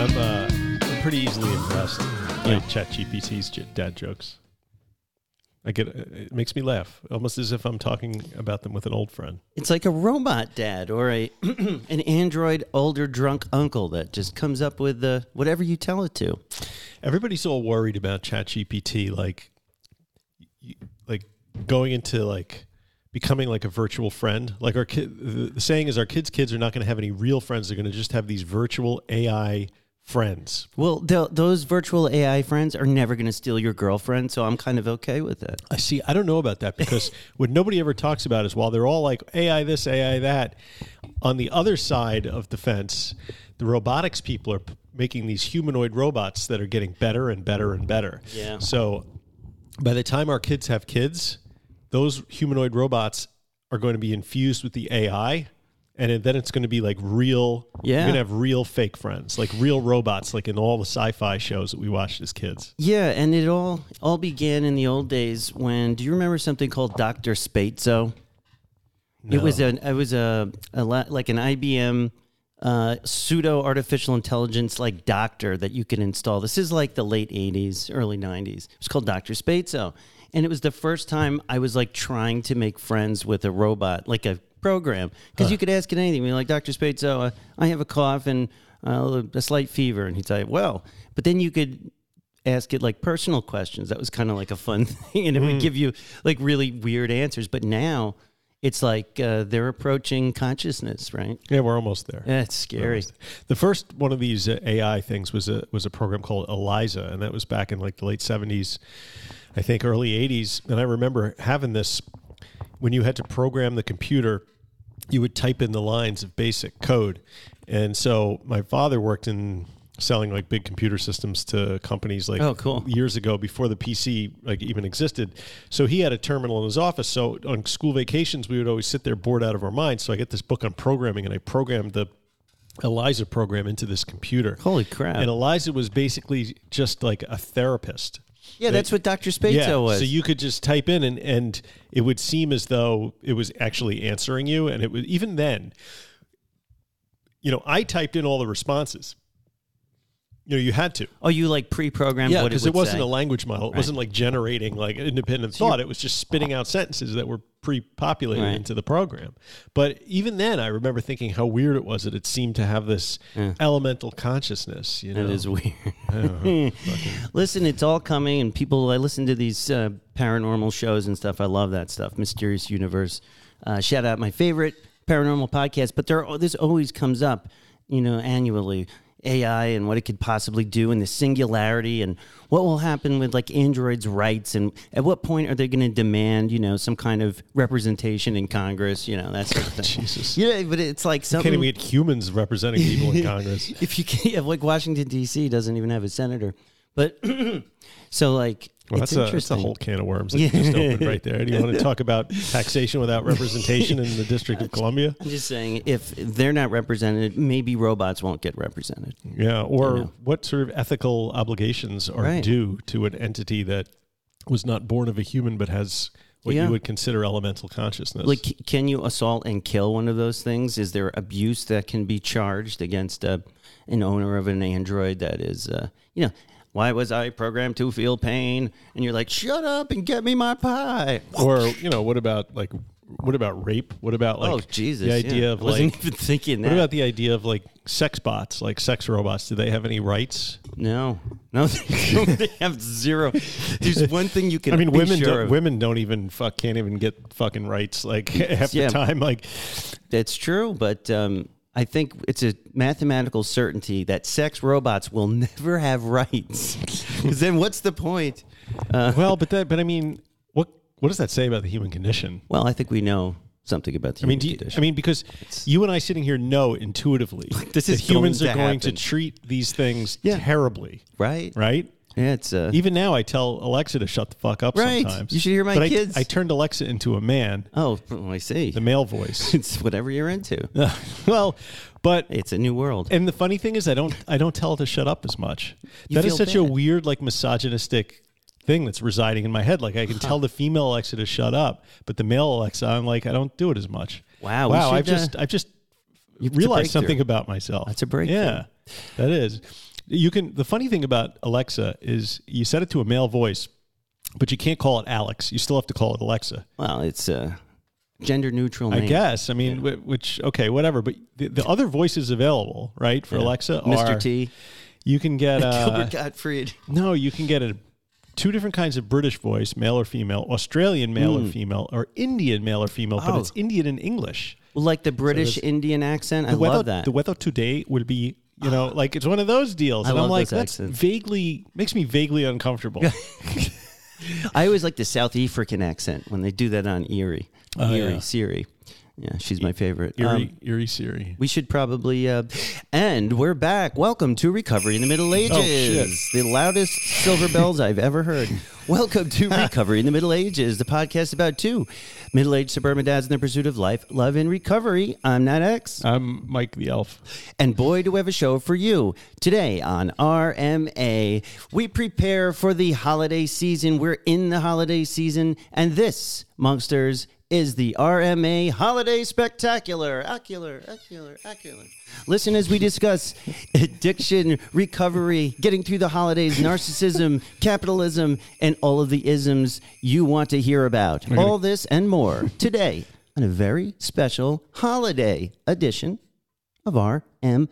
I'm uh, I'm pretty easily impressed by. ChatGPT's j- dad jokes. I get it makes me laugh, almost as if I'm talking about them with an old friend. It's like a robot dad or a an android older drunk uncle that just comes up with the whatever you tell it to. Everybody's all worried about ChatGPT, like, like going into like becoming like a virtual friend. Like our kid, the the saying is, our kids' kids are not going to have any real friends. They're going to just have these virtual AI friends. Well, th- those virtual AI friends are never going to steal your girlfriend, so I'm kind of okay with it. I see. I don't know about that because what nobody ever talks about is while they're all like AI this, AI that, on the other side of the fence, the robotics people are p- making these humanoid robots that are getting better and better and better. Yeah. So by the time our kids have kids, those humanoid robots are going to be infused with the AI. And then it's going to be like real. Yeah. You're going to have real fake friends, like real robots, like in all the sci-fi shows that we watched as kids. Yeah, and it all all began in the old days when. Do you remember something called Doctor Sbaitso? It was a it was a, a like an IBM uh, pseudo artificial intelligence like doctor that you could install. This is like the late '80s, early '90s. It was called Doctor Sbaitso, and it was the first time I was like trying to make friends with a robot, like a program, because you could ask it anything. You're like Doctor Sbaitso, uh, I have a cough and uh, a slight fever, and he'd say, "Well," but then you could ask it like personal questions. That was kind of like a fun thing, and it would give you like really weird answers. But now it's like uh, they're approaching consciousness, right? Yeah, we're almost there. It's scary. The first one of these uh, AI things was a was a program called Eliza, and that was back in like the late seventies, I think early eighties. And I remember having this when you had to program the computer, you would type in the lines of basic code. And so my father worked in selling like big computer systems to companies like Oh, cool. years ago before the PC like even existed. So he had a terminal in his office. So on school vacations, we would always sit there bored out of our minds. So I get this book on programming, and I programmed the Eliza program into this computer. Holy crap! And Eliza was basically just like a therapist. Yeah, that's what Doctor Sbaitso was. So you could just type in and, and it would seem as though it was actually answering you. And it was even then, you know, I typed in all the responses. You know, you had to. oh, you like pre-programmed? Yeah, because it, it, wasn't say. a language model. It wasn't like generating like independent thought. It was just spitting out sentences that were pre-populated Right. into the program. But even then, I remember thinking how weird it was that it seemed to have this elemental consciousness. You know, That is weird. listen, it's all coming, and people. I listen to these uh, paranormal shows and stuff. I love that stuff. Mysterious Universe. Uh, shout out my favorite paranormal podcast. But there, this always comes up, you know, annually. AI and what it could possibly do, and the singularity, and what will happen with like androids' rights, and at what point are they going to demand, you know, some kind of representation in Congress, you know, that sort of thing. Jesus. Yeah, but it's like something. can't even get humans representing people in Congress. if you can, yeah, like Washington D.C. doesn't even have a senator, but so like Well, it's that's a, that's a whole can of worms that you just opened right there. Do you want to talk about taxation without representation in the District of Columbia? I'm just saying, if they're not represented, maybe robots won't get represented. Yeah. Or what sort of ethical obligations are Right. due to an entity that was not born of a human but has what Yeah. you would consider elemental consciousness? Like, can you assault and kill one of those things? Is there abuse that can be charged against uh, an owner of an android that is, uh, you know? Why was I programmed to feel pain? And you're like, shut up and get me my pie. or you know, what about like what about rape? What about like oh Jesus! the idea yeah. of I wasn't like even thinking that. what about the idea of like sex bots, like sex robots? Do they have any rights? No, no, they. Have zero. There's one thing you can. I mean, women sure don't, women don't even fuck can't even get fucking rights like half Yeah. the time. Like That's true, but um, I think it's a mathematical certainty that sex robots will never have rights. Because then, what's the point? Uh, well, but that but I mean, what what does that say about the human condition? well, I think we know something about the I mean, human you, condition. I mean, because you and I sitting here know intuitively This that is humans going are going to treat these things Yeah. terribly, right? right? Yeah, it's uh, Even now, I tell Alexa to shut the fuck up Right. sometimes. You should hear my but I- kids. I, turned Alexa into a man, oh, well, I see. the male voice. It's whatever you're into. well, but It's a new world. and the funny thing is, I don't I don't tell it to shut up as much. You That is feel such a bad. weird, like misogynistic thing that's residing in my head. Like I can tell the female Alexa to shut up, but the male Alexa, I'm like, I don't do it as much. Wow, we Wow! should, I've just uh, I've just it's a realized breakthrough. something about myself. That's a breakthrough. Yeah, that is. You can. The funny thing about Alexa is you set it to a male voice, but you can't call it Alex. You still have to call it Alexa. Well, it's a gender neutral I name. guess. I mean, wh- which okay, whatever. But the, the other voices available, right, for Alexa, Mr. T. you can get uh, Gilbert Gottfried. no, you can get a two different kinds of British voice, male or female, Australian male or female, or Indian male or female, but Hmm. Oh. it's Indian and English. Like the British Indian accent. I weather, love that. the weather today will be, you know, like it's one of those deals. I and I'm love like, those that's accents. vaguely makes me vaguely uncomfortable. I always like the South African accent when they do that on Erie. Oh, Erie, yeah. Siri. Yeah, she's my favorite. Erie, Um, Erie Siri. we should probably uh, and we're back. Welcome to Recovery in the Middle Ages, Oh, shit. the loudest silver bells I've ever heard. Welcome to Recovery in the Middle Ages, the podcast about two middle-aged suburban dads in the pursuit of life, love, and recovery. I'm Nat X. I'm Mike the Elf. And boy, do we have a show for you. Today on RMA, we prepare for the holiday season. We're in the holiday season, and this, Monsters, is the RMA Holiday Spectacular. Ocular, ocular, ocular. Listen as we discuss addiction, recovery, getting through the holidays, narcissism, capitalism, and all of the isms you want to hear about. All this and more today on a very special holiday edition of RMA.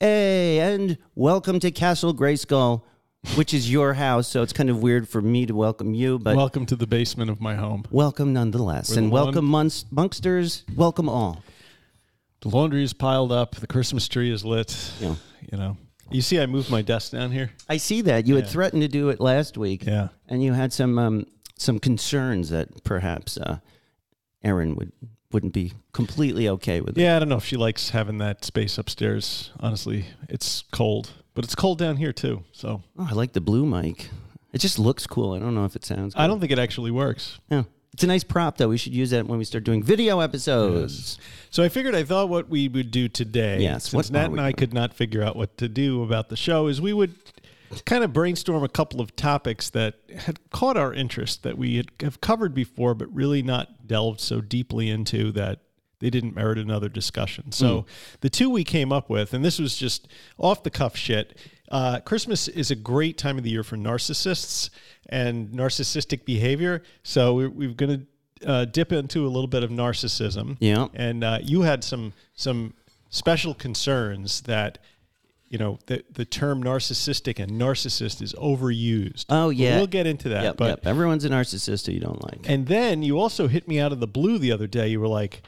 And welcome to Castle Grayskull, which is your house. So it's kind of weird for me to welcome you, but Welcome to the basement of my home. welcome nonetheless. the And welcome, monst- Monksters. Welcome all. The laundry is piled up. The Christmas tree is lit. Yeah. You know, you see, I moved my desk down here. I see that. You had threatened to do it last week. Yeah. And you had some um, some concerns that perhaps uh, Erin would, wouldn't be completely okay with it. Yeah, I don't know if she likes having that space upstairs. Honestly, it's cold, but it's cold down here too. So Oh, I like the blue mic. It just looks cool. I don't know if it sounds good. I don't think it actually works. Yeah. It's a nice prop, though. We should use that when we start doing video episodes. So I figured I thought what we would do today, Yes, since Nat and I doing? could not figure out what to do about the show, is we would kind of brainstorm a couple of topics that had caught our interest that we had have covered before, but really not delved so deeply into that they didn't merit another discussion. So the two we came up with, and this was just off the cuff shit. Uh, Christmas is a great time of the year for narcissists and narcissistic behavior. So we're, we're going to uh, dip into a little bit of narcissism. Yeah. And uh, you had some some special concerns that you know the the term narcissistic and narcissist is overused. Oh, But yeah. we'll get into that. Yep, but yep. Everyone's a narcissist who you don't like. and then you also hit me out of the blue the other day. You were like,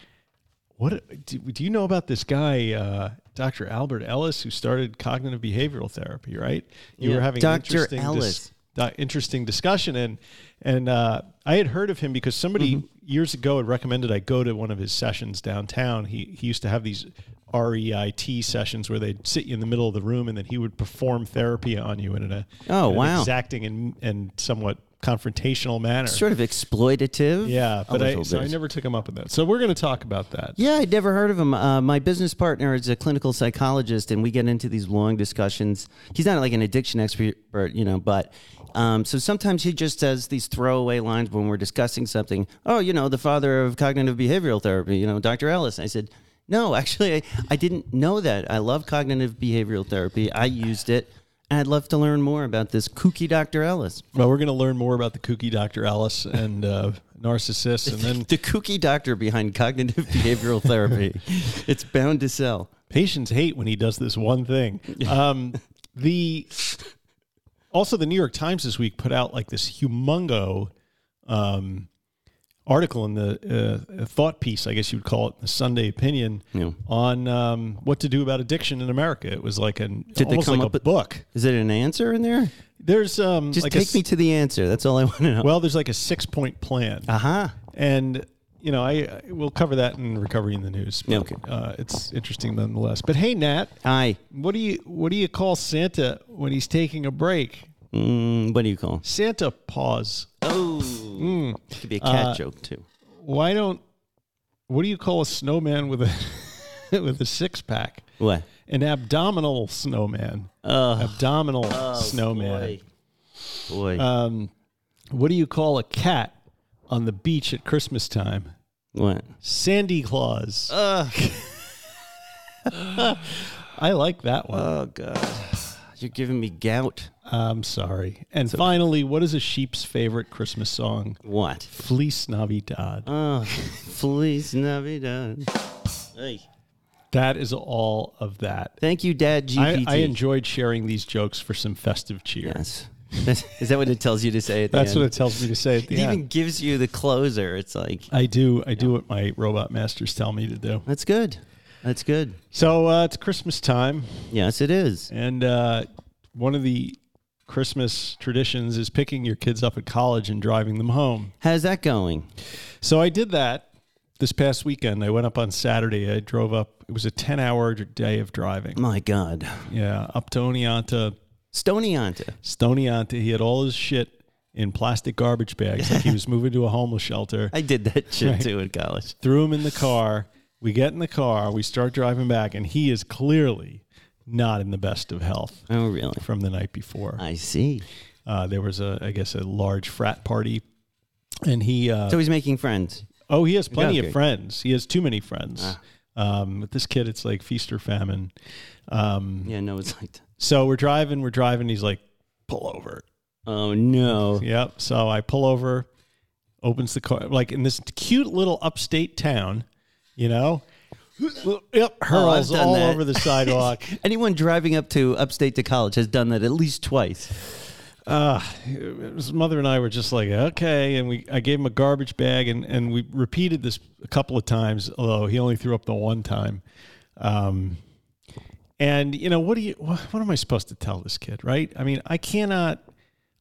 "What do, do you know about this guy, uh, Dr. Albert Ellis, who started cognitive behavioral therapy?" Right? You Yeah. were having Dr. an interesting Ellis. di- interesting discussion, and and uh, I had heard of him because somebody Mm-hmm. years ago had recommended I go to one of his sessions downtown. He he used to have these. REBT sessions where they'd sit you in the middle of the room and then he would perform therapy on you in a Oh, in an wow. exacting and, and somewhat confrontational manner. Sort of exploitative. Yeah, but I, so I never took him up on that. So we're going to talk about that. Yeah, I'd never heard of him. Uh, my business partner is a clinical psychologist, and we get into these long discussions. He's not like an addiction expert, you know, but um, so sometimes he just says these throwaway lines when we're discussing something. Oh, you know, the father of cognitive behavioral therapy, you know, Dr. Ellis. I said, no, actually, I, I didn't know that. I love cognitive behavioral therapy. I used it. I'd love to learn more about this kooky Dr. Ellis. Well, we're going to learn more about the kooky Dr. Ellis and uh, narcissists, and then The kooky doctor behind cognitive behavioral therapy. It's bound to sell. patients hate when he does this one thing. Um, the also the New York Times this week put out like this humongo um, article in the uh, thought piece, I guess you would call it, the Sunday Opinion, Yeah. on um, what to do about addiction in America. It was like an Did almost like a with- book. Is it an answer in there? There's um, Just like take s- me to the answer. That's all I want to know. Well, there's like a six point plan. Uh huh. and you know, I, I we'll cover that in recovery in the news. But, Yeah, okay. uh, it's interesting nonetheless. But hey, Nat, Aye. what do you what do you call Santa when he's taking a break? Mm, what do you call Santa Paws. Mm. could be a cat Uh, joke too. Why don't? What do you call a snowman with a with a six pack? What? An abdominal snowman. Abdominal oh, snowman. Boy, boy. Um, what do you call a cat on the beach at Christmas time? what? Sandy Claus. Ugh. I like that one. Oh God, you're giving me gout. I'm sorry. And finally, what is a sheep's favorite Christmas song? What? Fleece Navidad. Oh, Feliz Navidad. Hey. That is all of that. Thank you, Dad. I, GPT. I enjoyed sharing these jokes for some festive cheer. Yes. Is that what it tells you to say at the That's end? what it tells me to say at the It end. even gives you the closer. It's like I do. I do what my robot masters tell me to do. that's good. That's good. So uh, it's Christmas time, Yes, it is. and uh, one of the Christmas traditions is picking your kids up at college and driving them home. How's that going? So I did that this past weekend. I went up on Saturday. I drove up. It was a ten-hour day of driving. My God, Yeah, up to Oneonta, Stony Anta. He had all his shit in plastic garbage bags, like he was moving to a homeless shelter. I did that shit too in college. threw him in the car. We get in the car, we start driving back, and he is clearly not in the best of health Oh, really? from the night before. I see. Uh, there was a, I guess, a large frat party, and he. Uh, So he's making friends. oh, he has plenty Okay. of friends. He has too many friends. Ah. Um, with this kid, it's like feast or famine. Um, Yeah, no, it's like, that. So we're driving, we're driving. He's like, pull over. oh no. Yep. So I pull over, opens the car, like in this cute little upstate town, you know. Yep, hurls Oh, all that. over the sidewalk. Anyone driving up to upstate to college has done that at least twice. uh, his mother and I were just like, okay, and we I gave him a garbage bag, and and we repeated this a couple of times, although he only threw up the one time. Um, and you know what do you what, what am I supposed to tell this kid, right? I mean, I cannot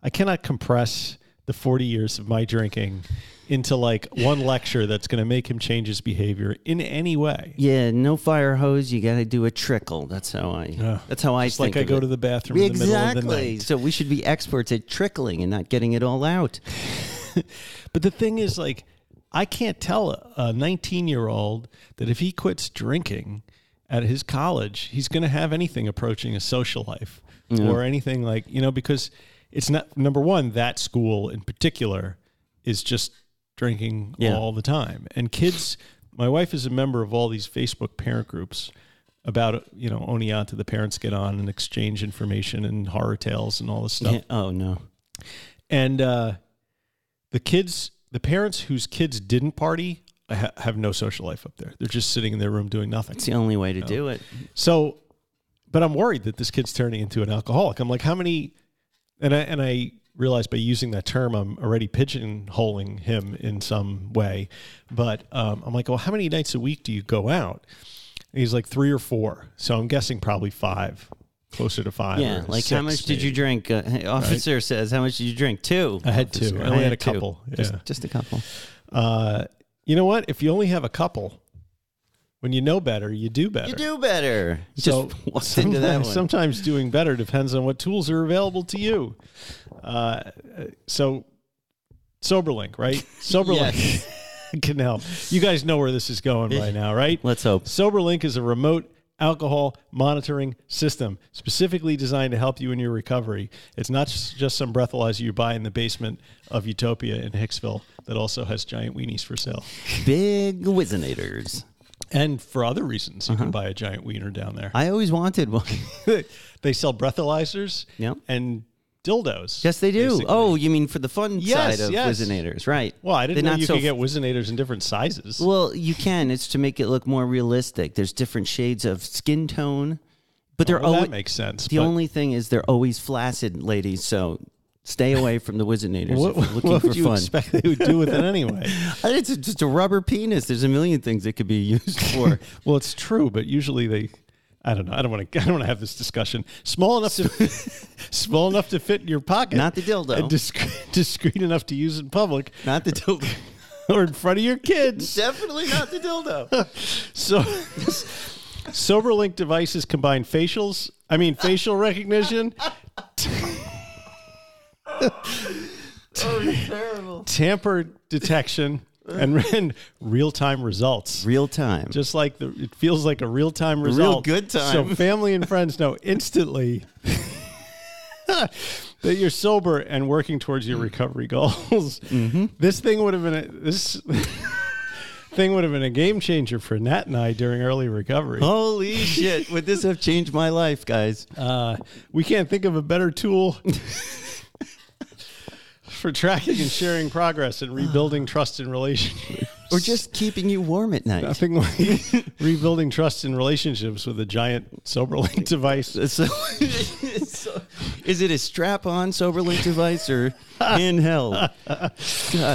I cannot compress the 40 years of my drinking into like one lecture that's going to make him change his behavior in any way. Yeah, no fire hose. You got to do a trickle. That's how I. Yeah. That's how I It's think. like I go it. to the bathroom in the middle of the Exactly. night. So we should be experts at trickling and not getting it all out. But the thing is, like, I can't tell a 19 year old that if he quits drinking at his college, he's going to have anything approaching a social life or anything like, you know, because it's not, number one, that school in particular is just drinking Yeah. all the time. And kids, my wife is a member of all these Facebook parent groups about, you know, Oneonta, the parents get on and exchange information and horror tales and all this stuff. Yeah. Oh no. And uh, the kids, the parents whose kids didn't party, ha- have no social life up there. They're just sitting in their room doing nothing. It's the only way to do it. So, but I'm worried that this kid's turning into an alcoholic. I'm like, how many? And I and I realize by using that term, I'm already pigeonholing him in some way. But um, I'm like, well, how many nights a week do you go out? And he's like three or four. So I'm guessing probably five, closer to five. Yeah. Like how six, much did you drink? Uh, hey, officer says, "How much did you drink?" Two. I had two. I only had a couple. Just, Yeah. just a couple. Uh, you know what? If you only have a couple, when you know better, you do better. You do better. You So just walked into that sometimes- one. Sometimes doing better depends on what tools are available to you. Uh, so SoberLink, right? SoberLink can help. You guys know where this is going right now, right? Let's hope. SoberLink is a remote alcohol monitoring system specifically designed to help you in your recovery. It's not just some breathalyzer you buy in the basement of Utopia in Hicksville that also has giant weenies for sale. Big Whizzinators. And for other reasons, you Uh-huh. can buy a giant wiener down there. I always wanted one. they sell breathalyzers Yep. and dildos. yes, they do. Oh, basically. Oh, you mean for the fun Yes, side of yes. Whizzinators, right? well, I didn't They're know you so could get Whizzinators in different sizes. Well, you can. It's to make it look more realistic. There's different shades of skin tone, but they're oh, well, always that makes sense. the but only thing is they're always flaccid, ladies. So stay away from the Whizzinators what, if you're looking what for would you fun. expect they would do with it anyway? It's just a rubber penis. There's a million things it could be used for. well, it's true, but usually they. I don't know. I don't want to. I don't want to have this discussion. Small enough to, small enough to fit in your pocket, Not the dildo. and discreet, discreet enough to use in public Not the dildo. or in front of your kids. Definitely not the dildo. So, SoberLink devices combine facials, I mean facial recognition, oh, terrible. tamper detection and, and real time results. Real time. Just like the, it feels like a real time result. Real good time. So family and friends know instantly that you're sober and working towards your recovery goals. Mm-hmm. This thing would have been a, this thing would have been a game changer for Nat and I during early recovery. Holy shit! Would this have changed my life, guys? Uh, we can't think of a better tool for tracking and sharing progress and rebuilding trust in relationships. Or just keeping you warm at night? Nothing like rebuilding trust in relationships with a giant SoberLink device. So, so- is it a strap-on SoberLink device or handheld? God,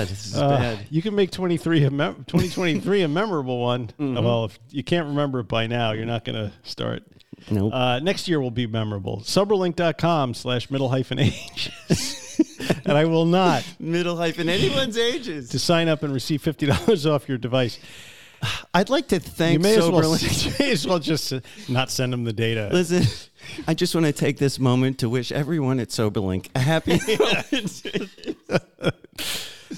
this is Uh, bad. you can make 23 a mem- 2023 a memorable one. Mm-hmm. Well, if you can't remember it by now, you're not going to start. Nope. Uh, next year will be memorable. Soberlink.com slash middle hyphen age. and I will not Middle hyphen anyone's ages. to sign up and receive $50 off your device. I'd like to thank You may as, well, you may as well just uh, not send them the data. Listen, I just want to take this moment to wish everyone at SoberLink a happy.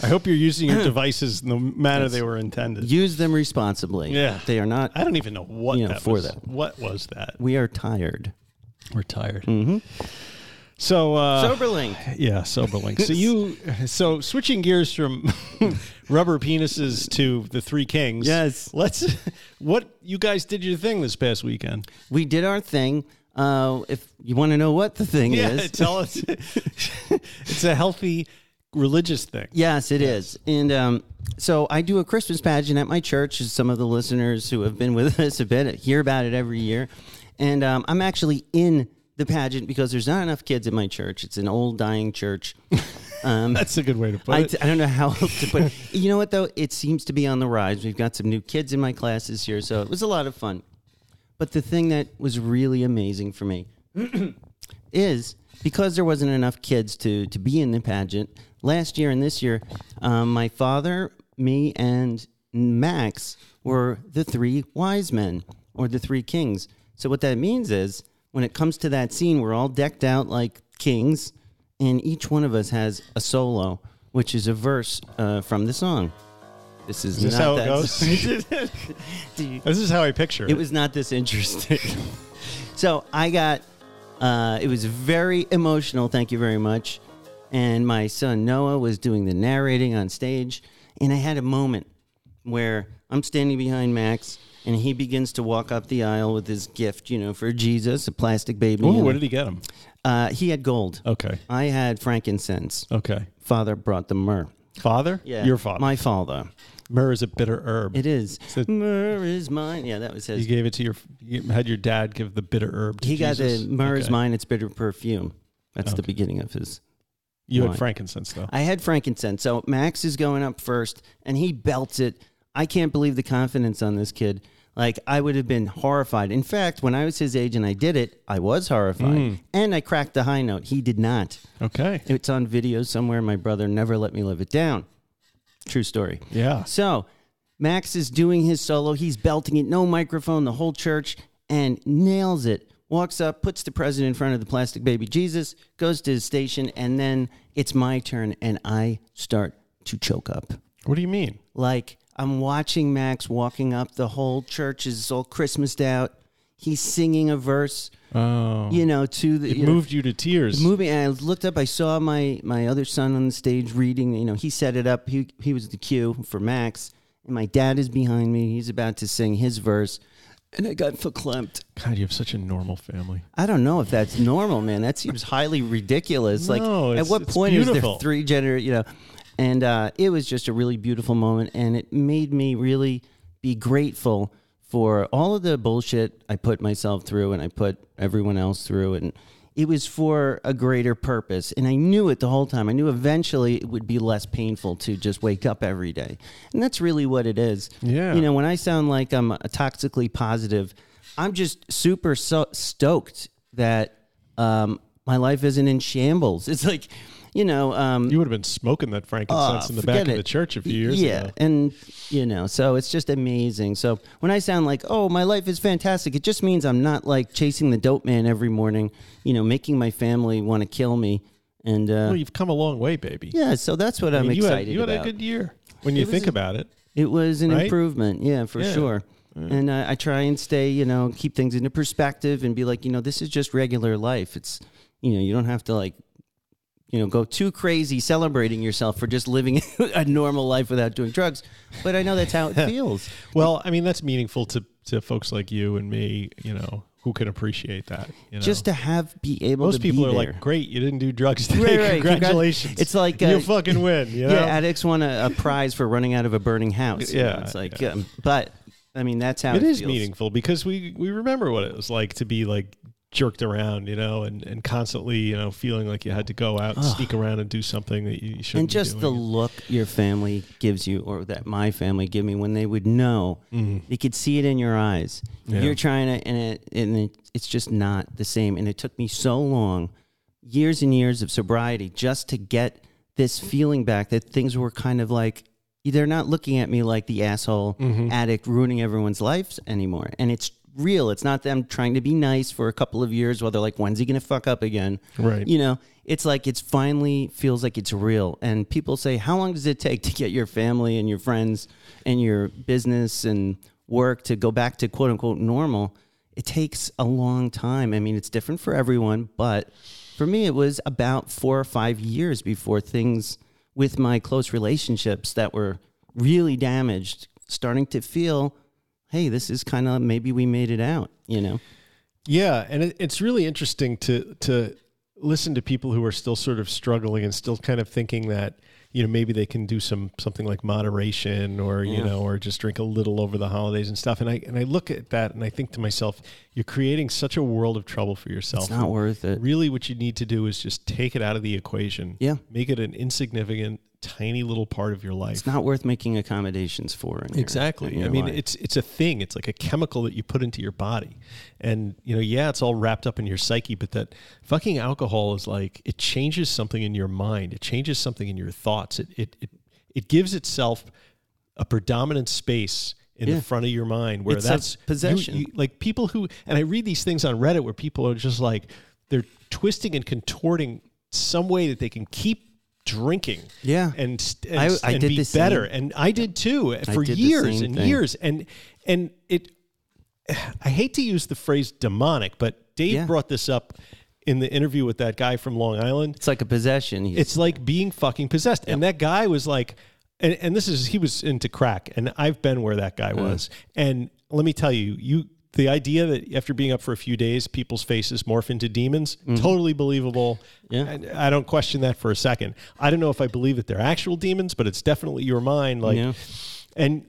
I hope you're using your devices in the manner they were intended. Use them responsibly. Yeah. they are not. I don't even know what You know, that for was. that. What was that? We are tired. We're tired. So uh, SoberLink. Yeah, SoberLink. So you, so switching gears from rubber penises to the Three Kings. Yes. Let's. What you guys did your thing this past weekend? We did our thing. Uh, if you want to know what the thing Yeah, is, tell us. it's a healthy religious thing. Yes, it is. And um, so I do a Christmas pageant at my church, as some of the listeners who have been with us a bit hear about it every year. And um, I'm actually in the pageant because there's not enough kids in my church. It's an old, dying church. Um, That's a good way to put I, it. I don't know how else to put it. You know what, though? It seems to be on the rise. We've got some new kids in my classes here, so it was a lot of fun. But the thing that was really amazing for me is because there wasn't enough kids to, to be in the pageant, last year and this year, um, my father, me, and Max were the three wise men or the three kings. So, what that means is when it comes to that scene, we're all decked out like kings, and each one of us has a solo, which is a verse uh, from the song. This is, Is this not how it goes? You- this is how I picture it. it was not this interesting. so I got, uh, it was very emotional. Thank you very much. And my son Noah was doing the narrating on stage. And I had a moment where I'm standing behind Max and he begins to walk up the aisle with his gift, you know, for Jesus, a plastic baby. Ooh, what did he get him? uh, he had gold. Okay. I had frankincense. Okay. Father brought the myrrh. Father? Yeah. Your father. My father. Myrrh is a bitter herb. It is. So- myrrh is mine. Yeah, that was his. you gave it to your. You had your dad give the bitter herb. To He got Jesus? the myrrh is Okay. mine. It's bitter perfume. That's the beginning of his. You wine. had frankincense though. I had frankincense. So Max is going up first, and he belts it. I can't believe the confidence on this kid. Like I would have been horrified. In fact, when I was his age and I did it, I was horrified, Mm. and I cracked the high note. He did not. Okay. It's on video somewhere. My brother never let me live it down. True story. Yeah. So Max is doing his solo. He's belting it, no microphone, the whole church, and nails it. Walks up, puts the president in front of the plastic baby Jesus, goes to his station, and then it's my turn, and I start to choke up. What do you mean? Like I'm watching Max walking up. The whole church is all Christmased out. He's singing a verse, Oh. you know, to the It you know, moved you to tears. moving and I looked up I saw my my other son on the stage reading you know he set it up he he was the cue for Max and my dad is behind me he's about to sing his verse and I got verklempt God, you have such a normal family. I don't know if that's normal man that seems highly ridiculous No, like at what point is there three gener you know and uh, it was just a really beautiful moment and it made me really be grateful for all of the bullshit I put myself through and I put everyone else through and it was for a greater purpose and I knew it the whole time. I knew eventually it would be less painful to just wake up every day. And that's really what it is. Yeah. You know, when I sound like I'm a toxically positive, I'm just super so stoked that um, my life isn't in shambles. It's like, you know, um, You would have been smoking that frankincense Oh, in the back forget of the church a few years yeah, ago. and you know, so it's just amazing. So when I sound like, "Oh, my life is fantastic," it just means I'm not like chasing the dope man every morning, you know, making my family want to kill me And uh, Well, you've come a long way, baby. yeah, so that's what I I'm mean, you had, excited you had about. a good year when you think a- about it. It was an Right? improvement, yeah, for Yeah. sure. And uh, I try and stay, you know, keep things into perspective and be like, you know, this is just regular life. It's, you know, you don't have to like, you know, go too crazy celebrating yourself for just living a normal life without doing drugs. But I know that's how it feels. Well, I mean, that's meaningful to, to folks like you and me, you know, who can appreciate that. You know? Just to have be able most people are there. like, "Great, you didn't do drugs today. Right, right. Congratulations! It's like, you uh, fucking win." You know? yeah, addicts won a, a prize for running out of a burning house. you know, Yeah, it's like, yeah. um, but I mean, that's how it, it is feels. meaningful because we we remember what it was like to be like jerked around, you know, and, and constantly, you know, feeling like you had to go out and sneak around and do something that you shouldn't. and just the look your family gives you or that my family give me when they would know they could see it in your eyes. Yeah. you're trying to and it and it, it's just not the same and it took me so long years and years of sobriety just to get this feeling back that things were kind of like they're not looking at me like the asshole Mm-hmm. addict ruining everyone's lives anymore and it's real. It's not them trying to be nice for a couple of years while they're like when's he gonna fuck up again? Right. you know it's like it's finally feels like it's real. And people say how long does it take to get your family and your friends and your business and work to go back to quote unquote normal? It takes a long time. I mean it's different for everyone but for me it was about four or five years before things with my close relationships that were really damaged starting to feel hey this is kind of maybe we made it out you know Yeah, and it, it's really interesting to to listen to people who are still sort of struggling and still kind of thinking that you know maybe they can do some something like moderation or you know or just drink a little over the holidays and stuff. And I and I look at that and I think to myself, you're creating such a world of trouble for yourself. it's not worth it Really, what you need to do is just take it out of the equation. Yeah. make it an insignificant, tiny little part of your life. it's not worth making accommodations for in your- Exactly. in your I mean, life. it's it's a thing. It's like a chemical that you put into your body, and you know, yeah, it's all wrapped up in your psyche. But that fucking alcohol is like it changes something in your mind. It changes something in your thoughts. It it it, it gives itself a predominant space in Yeah. the front of your mind where It's that's you- possession. you- like people who and I read these things on Reddit where people are just like they're twisting and contorting some way that they can keep drinking Yeah. and, and, I- I and did be the same. better and I did too uh, for did years and thing. years and and it I hate to use the phrase demonic but Dave Yeah. brought this up in the interview with that guy from Long Island It's like a possession. He's- it's like being fucking possessed. And that guy was like, and, and this is he was into crack, and I've been where that guy mm. was. And let me tell you, you the idea that after being up for a few days, people's faces morph into demons, mm-hmm. totally believable. Yeah. And I don't question that for a second. I don't know if I believe that they're actual demons, but it's definitely your mind. Like, Yeah. and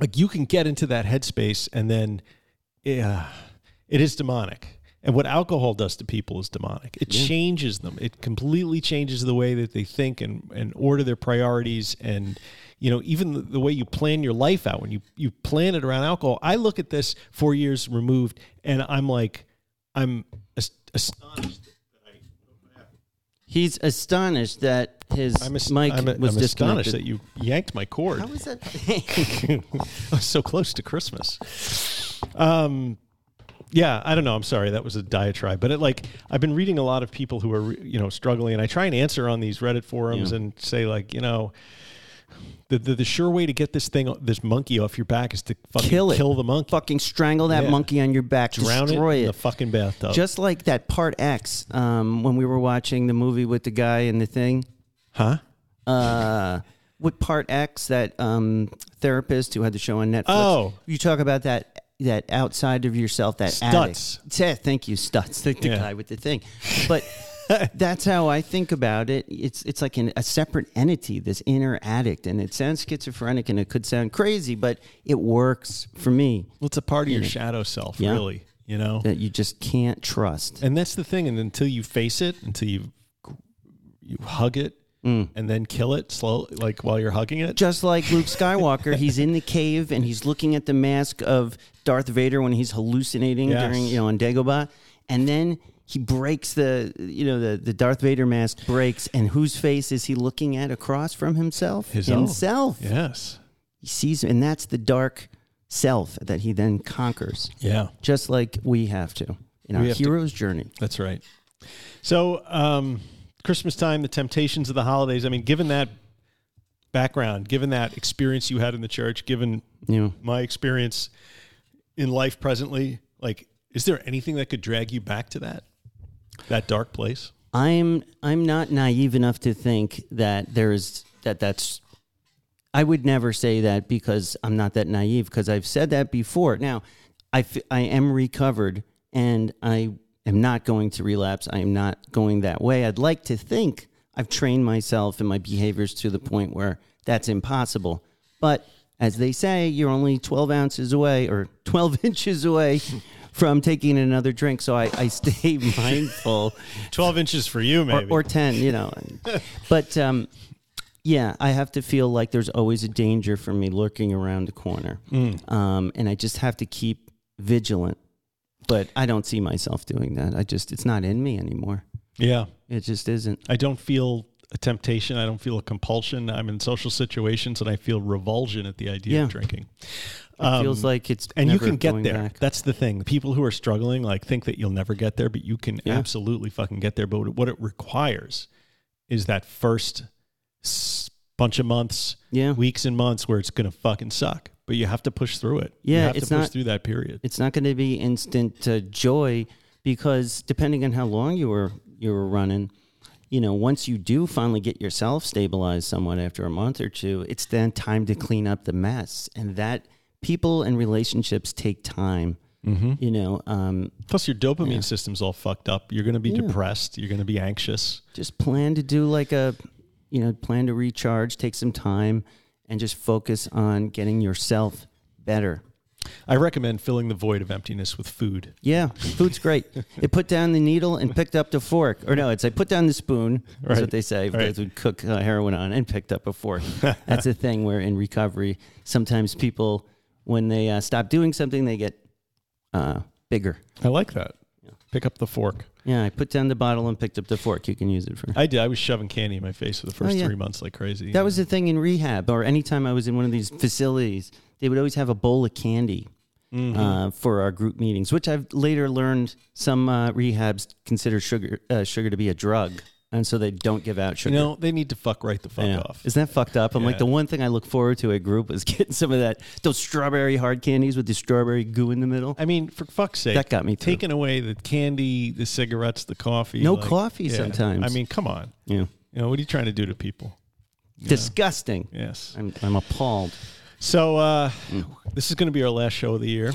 like you can get into that headspace, and then, yeah, it is demonic. And what alcohol does to people is demonic. It changes them. It completely changes the way that they think and, and order their priorities and you know even the, the way you plan your life out when you you plan it around alcohol. I look at this 4 years removed and I'm like I'm as- astonished. he's astonished that his I'm, as- mic I'm, was I'm astonished that you yanked my cord. How was that? I was so close to Christmas. Um, yeah, I don't know. I'm sorry. That was a diatribe, but it like I've been reading a lot of people who are you know struggling, and I try and answer on these Reddit forums Yeah. and say like you know. The, the, the sure way to get this thing, this monkey off your back is to fucking Kill it. kill the monkey, Fucking strangle that Yeah. monkey on your back. drown destroy it in it. the fucking bathtub. Just like that part X, um, when we were watching the movie with the guy and the thing. huh? Uh, what part X? That um, therapist who had the show on Netflix. Oh. you talk about that that outside of yourself, that Stutz. addict. Yeah, thank you, Stutz, the, the Yeah. guy with the thing. But that's how I think about it. It's it's like an, a separate entity, this inner addict, and it sounds schizophrenic and it could sound crazy, but it works for me. Well, it's a part of your shadow self, Yeah. really. You know, That you just can't trust. And that's the thing. And until you face it, until you you hug it Mm. and then kill it slowly, like while you're hugging it. Just like Luke Skywalker, he's in the cave and he's looking at the mask of Darth Vader when he's hallucinating Yes. during, you know, on Dagobah, and then he breaks the, you know, the the Darth Vader mask breaks, and whose face is he looking at across from himself? His own. himself. Yes. He sees, and that's the dark self that he then conquers, Yeah, just like we have to in our We to- hero's journey. that's right. So, um, Christmas time, the temptations of the holidays. I mean, given that background, given that experience you had in the church, given know, my experience in life presently, like, is there anything that could drag you back to that that dark place? I'm I'm not naive enough to think that there's that that's I would never say that because I'm not that naive because I've said that before. Now, I, f- I am recovered and I am not going to relapse. I am not going that way. I'd like to think I've trained myself and my behaviors to the point where that's impossible. But as they say, you're only 12 ounces away or 12 inches away from taking another drink. So I, I stay mindful Twelve inches for you, or, maybe. or 10, you know. but um, yeah, I have to feel like there's always a danger for me lurking around the corner. Um, and I just have to keep vigilant. But I don't see myself doing that. I just, it's not in me anymore. yeah, It just isn't. I don't feel a temptation. I don't feel a compulsion. I'm in social situations and I feel revulsion at the idea Yeah. of drinking. It feels like it's Um, and you can get there. back. That's the thing. The people who are struggling like think that you'll never get there, but you can Yeah. absolutely fucking get there. But what it requires is that first bunch of months, Yeah. weeks and months where it's to fucking suck. But you have to push through it. you Yeah, have it's to push not- through that period. It's not going to be instant uh, joy because depending on how long you were you were running, you know, once you do finally get yourself stabilized somewhat after a month or two, it's then time to clean up the mess, and that people and relationships take time. Mm-hmm. You know, um, Plus, your dopamine Yeah. system's all fucked up. You're going to be Yeah. depressed. You're going to be anxious. just plan to do like a, you know, plan to recharge, take some time, and just focus on getting yourself better. I recommend filling the void of emptiness with food. Yeah, food's great. It put down the needle and picked up the fork. Or no, it's I put down the spoon. That's Right, what they say. right. Guys would cook uh, heroin on and picked up a fork. That's a thing where in recovery, sometimes people, when they uh, stop doing something, they get uh, bigger. I like that. Pick up the fork. Yeah, I put down the bottle and picked up the fork. You can use it for. I did. I was shoving candy in my face for the first Oh, yeah. three months like crazy. That was the thing in rehab, or anytime I was in one of these facilities, they would always have a bowl of candy Mm-hmm. uh, for our group meetings, which I've later learned some uh, rehabs consider sugar uh, sugar to be a drug, and so they don't give out you sugar. know, they need to fuck right the fuck Yeah. off. Isn't that fucked up? I'm like the one thing I look forward to at group is getting some of that those strawberry hard candies with the strawberry goo in the middle. I mean, for fuck's sake, That got me taking away the candy, the cigarettes, the coffee. No like- coffee yeah. sometimes. I mean, come on. Yeah, You know, what are you trying to do to people? disgusting. Yes. I'm I'm appalled. So uh, Mm. this is going to be our last show of the year,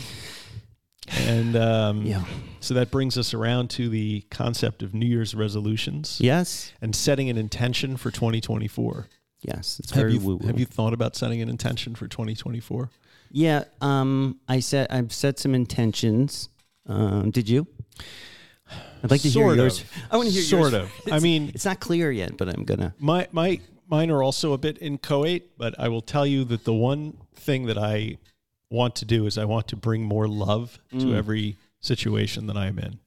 and um, Yeah. so that brings us around to the concept of New Year's resolutions Yes. and setting an intention for 2024. Yes. It's Have very you, woo have you thought about setting an intention for 2024? Yeah, um, I set I've set some intentions. Um, did you? I'd like to Sort hear of. yours. I want to hear Sort yours. of. I mean- it's not clear yet, but I'm gonna. My my mine are also a bit inchoate, but I will tell you that the one thing that I want to do is I want to bring more love to Mm. every situation that I'm in.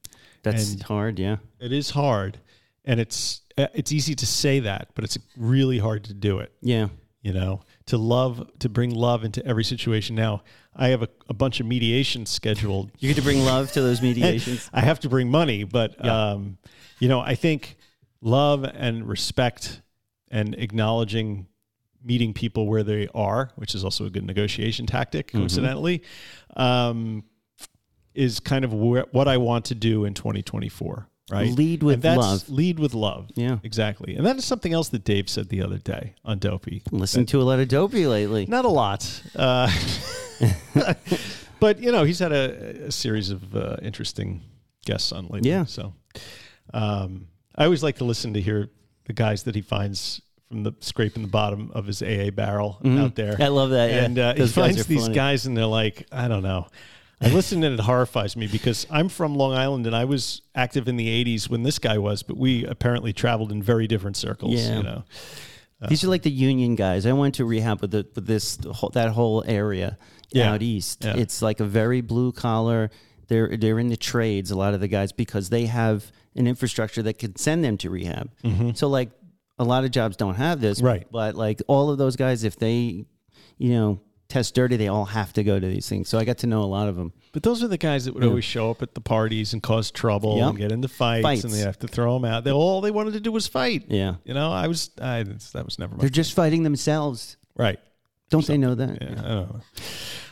That's And- hard. Yeah. It is hard, and it's uh, it's easy to say that, but it's really hard to do it. Yeah. You know, to love to bring love into every situation. Now, I have a, a bunch of mediations scheduled You get to bring love to those mediations. I have to bring money, but Yeah. um, you know, I think love and respect and acknowledging meeting people where they are, which is also a good negotiation tactic, Mm-hmm. coincidentally, um, is kind of where, what I want to do in 2024. Right, Lead with And that's- love. Lead with love. Yeah. exactly. And that is something else that Dave said the other day on Dopey. Listen to a lot of dopey lately. Not a lot. Uh, but, you know, he's had a, a series of uh, interesting guests on lately. Yeah. So um, I always like to listen to hear the guys that he finds from the scraping the bottom of his AA barrel out there. Mm-hmm. I love that. Yeah. And uh, he finds these funny. guys and they're like, I don't know. I listen and it horrifies me because I'm from Long Island and I was active in the 80s when this guy was, but we apparently traveled in very different circles. Yeah. You know, These are like the union guys. I went to rehab with the, with this whole, that whole area Yeah. out east. Yeah. It's like a very blue collar. They're they're in the trades. A lot of the guys because they have an infrastructure that can send them to rehab. So like a lot of jobs don't have this. Right. But like all of those guys, if they, you know. test dirty, they all have to go to these things. So I got to know a lot of them. But those are the guys that would always show up at the parties and cause trouble Yep. and get into fights, Fights. and they have to throw them out. They all they wanted to do was fight. Yeah. You know, I was I, that was never my They're just fighting themselves. right. Don't they know that? Yeah, I don't know.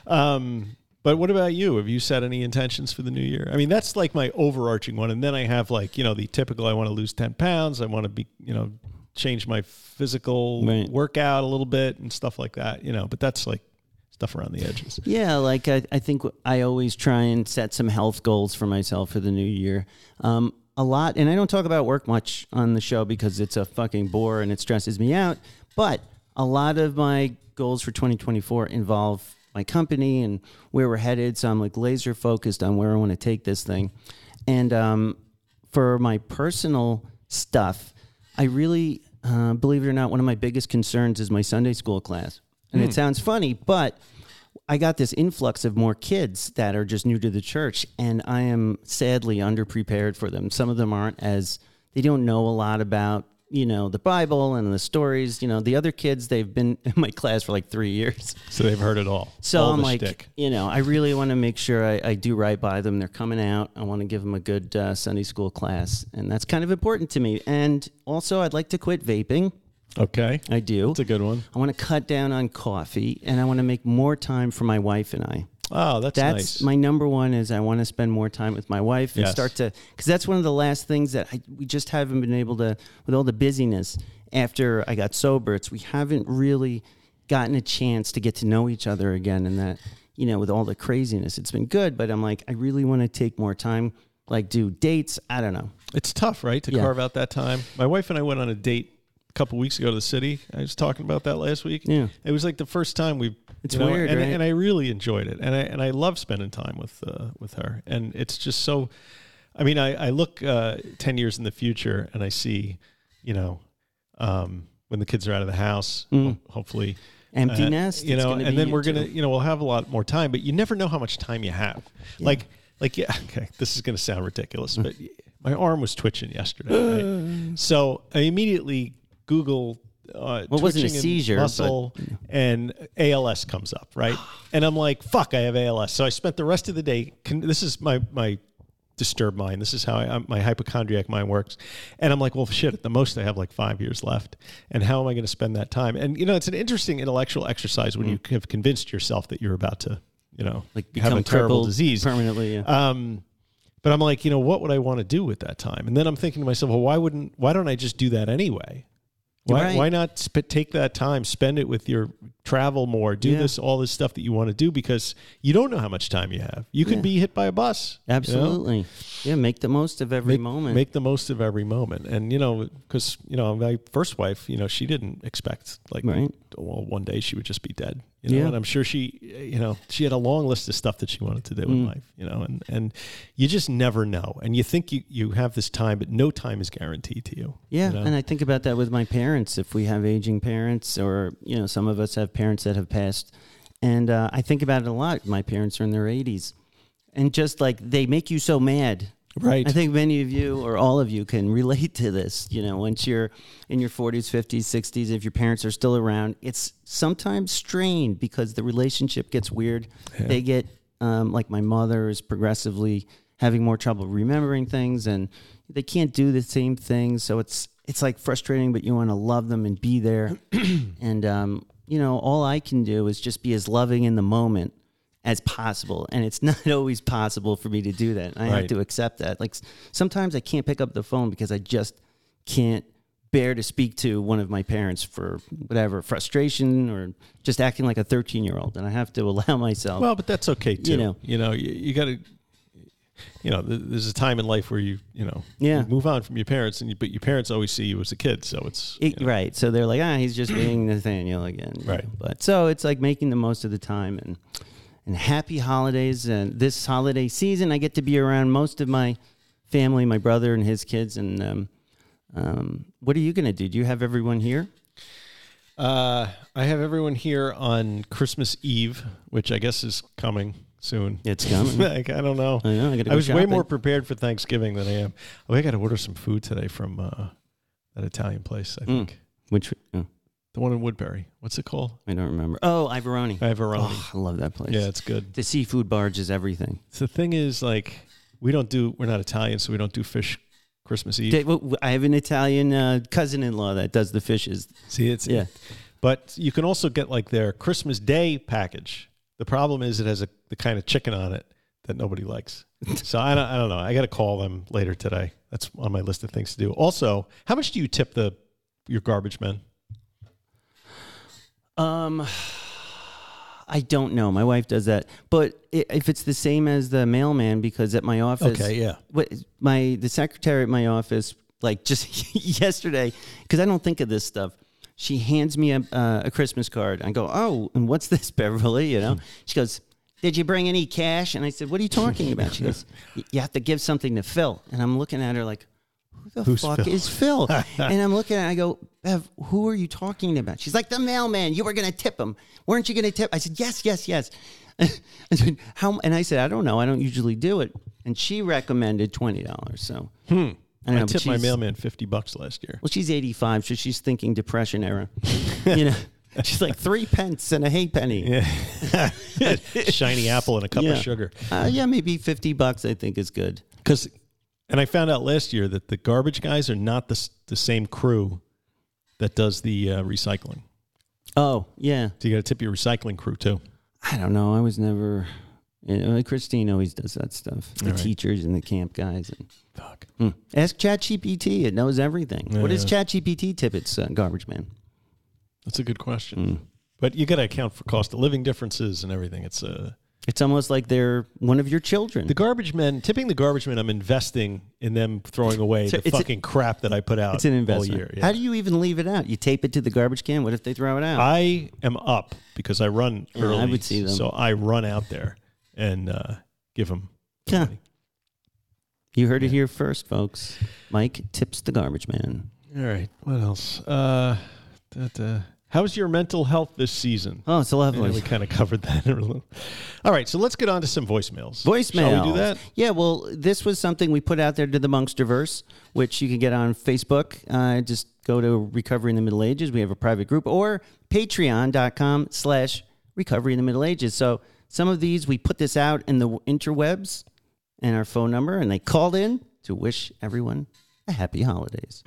Um, but what about you? Have you set any intentions for the new year? I mean, that's like my overarching one, and then I have like you know the typical. I want to lose ten pounds. I want to be you know change my physical Right. workout a little bit and stuff like that. You know, but that's like stuff around the edges. Yeah, like I, I think I always try and set some health goals for myself for the new year. Um, a lot, and I don't talk about work much on the show because it's a fucking bore and it stresses me out. But a lot of my goals for 2024 involve my company and where we're headed. So I'm like laser focused on where I want to take this thing. And um, for my personal stuff, I really, uh, believe it or not, one of my biggest concerns is my Sunday school class. And it sounds funny, but I got this influx of more kids that are just new to the church, and I am sadly underprepared for them. Some of them aren't as they don't know a lot about you know the Bible and the stories. You know, the other kids they've been in my class for like three years, So they've heard it all. so all I'm like, shtick. you know, I really want to make sure I, I do right by them. They're coming out. I want to give them a good uh, Sunday school class, and that's kind of important to me. And also, I'd like to quit vaping. okay, I do. It's a good one. I want to cut down on coffee, and I want to make more time for my wife and I. Oh, that's, That's nice. my number one. Is I want to spend more time with my wife and Yes. start to because that's one of the last things that I, we just haven't been able to with all the busyness after I got sober. It's we haven't really gotten a chance to get to know each other again, and that you know with all the craziness, it's been good. But I'm like, I really want to take more time, like do dates. I don't know. It's tough, right, to Yeah. carve out that time. My wife and I went on a date a couple weeks ago to the city. I was talking about that last week. Yeah. it was like the first time we. It's you know, weird, and, right? and I really enjoyed it, and I and I love spending time with uh, with her, and it's just so. I mean, I I look uh, ten years in the future, and I see, you know, um, when the kids are out of the house, ho- hopefully. Empty uh, nest. you know, and then we're gonna, you know, we'll have a lot more time, but you never know how much time you have. Like, like, yeah, okay, this is gonna sound ridiculous, but my arm was twitching yesterday, right? so I immediately Google. Uh, Well, wasn't a twitching and seizure, but- muscle, and ALS comes up, right? And I'm like, "Fuck, I have ALS." So I spent the rest of the day. Con- this is my my disturbed mind. This is how I, my hypochondriac mind works. And I'm like, well, shit. At the most, I have like five years left, and how am I going to spend that time? And you know, it's an interesting intellectual exercise when you have convinced yourself that you're about to, you know, like have become a terrible disease. permanently. Yeah. Um, but I'm like, you know, what would I want to do with that time? And then I'm thinking to myself, well, why wouldn't, why don't I just do that anyway? Why, Right. why not sp- take that time, spend it with your travel more, do Yeah. this, all this stuff that you want to do because you don't know how much time you have. You could Yeah. be hit by a bus. you know? Absolutely. Yeah, make the most of every Make, moment. make the most of every moment. And, you know, because, you know, my first wife, you know, she didn't expect like, Right. well, one day she would just be dead. You know, Yeah. and I'm sure she, you know, she had a long list of stuff that she wanted to do Mm. in life, you know, and, and you just never know. And you think you, you have this time, but no time is guaranteed to you. yeah, you know? and I think about that with my parents. If we have aging parents, or you know, some of us have parents that have passed, and uh, I think about it a lot. My parents are in their 80s, and just like they make you so mad. right. I think many of you or all of you can relate to this. You know, once you're in your 40s, 50s, 60s, if your parents are still around, it's sometimes strained because the relationship gets weird. They get, um, like my mother is progressively having more trouble remembering things and they can't do the same things. So it's, it's like frustrating, but you want to love them and be there. and, um, you know, all I can do is just be as loving in the moment as possible. And it's not always possible for me to do that. I have to accept that. Like sometimes I can't pick up the phone because I just can't bear to speak to one of my parents for whatever frustration or just acting like a 13 year old. And I have to allow myself. Well, but that's okay too. You know. you know, you, you got to, you know, there's a time in life where you, you know, Yeah. you move on from your parents, and you, but your parents always see you as a kid, so it's It- know, Right. So they're like, ah, he's just being Nathaniel again. Right. know. But so it's like making the most of the time and and happy holidays. And this holiday season, I get to be around most of my family, my brother and his kids. And um, um, what are you going to do? Do you have everyone here? Uh, I have everyone here on Christmas Eve, which I guess is coming soon. It's coming. like, I don't know. I know. I, gotta I go was way more prepared for Thanksgiving than I am. Oh, I got to order some food today from uh, that Italian place. I Mm. think Which oh, The one in Woodbury. What's it called? I don't remember. Oh, Ivoroni. Ivoroni. Oh, I love that place. yeah, it's good. The seafood barge is everything. So the thing is, like, we don't do. We're not Italian, so we don't do fish Christmas Eve. They- w- I have an Italian uh, cousin-in-law that does the fishes. See, it's Yeah. But you can also get like their Christmas Day package. The problem is it has a the kind of chicken on it that nobody likes. so I don't, I don't know. I got to call them later today. That's on my list of things to do. Also, how much do you tip the your garbage men? Um, I don't know. My wife does that, but if it's the same as the mailman, because at my office, okay, yeah. what my the secretary at my office, like just yesterday, because I don't think of this stuff. She hands me a, uh, a Christmas card. I go, oh, and what's this, Beverly? You know, she goes, did you bring any cash? And I said, what are you talking about? She goes, you have to give something to Phil. And I'm looking at her like, who the Who's fuck Phil? is Phil? and I'm looking at her, I go, Bev, who are you talking about? She's like, the mailman. You were going to tip him. Weren't you going to tip? I said, yes, yes, yes. I said, how? And I said, I don't know. I don't usually do it. And she recommended $20. So, hmm. I I know. tipped my mailman fifty bucks last year. Well, she's 85, so she's thinking depression era. you know, she's like three pence and a halfpenny. Shiny apple and a cup Yeah. of sugar. Uh, yeah, maybe 50 bucks, I think is good. Because, and I found out last year that the garbage guys are not the the same crew that does the uh, recycling. Oh, yeah. So you got to tip your recycling crew too. I don't know. I was never. You know, Christine always does that stuff. The All right. teachers and the camp guys. And, Fuck. Hmm. Ask ChatGPT. It knows everything. What does ChatGPT tip its uh, garbage man? That's a good question. Hmm. But you got to account for cost of living differences and everything. It's uh, It's almost like they're one of your children. the garbage men tipping the garbage men. I'm investing in them throwing away So the it's a- fucking crap that I put out it's an all investment. year. Yeah. How do you even leave it out? You tape it to the garbage can. What if they throw it out? I am up because I run Yeah, I early. would see them. So I run out there and uh, give them. Yeah. You heard it here first, folks. Mike tips the garbage man. All right. What else? Uh, that, uh, how's your mental health this season? Oh, it's Yeah, lovely. we kind of covered that. All right, so let's get on to some voicemails. Voicemail. Shall we do that? Yeah, well, this was something we put out there to the Monksterverse, which you can get on Facebook. Uh, just go to Recovery in the Middle Ages. We have a private group or patreon.com slash recovery in the Middle Ages. So some of these, we put this out in the interwebs and our phone number, and they called in to wish everyone a happy holidays.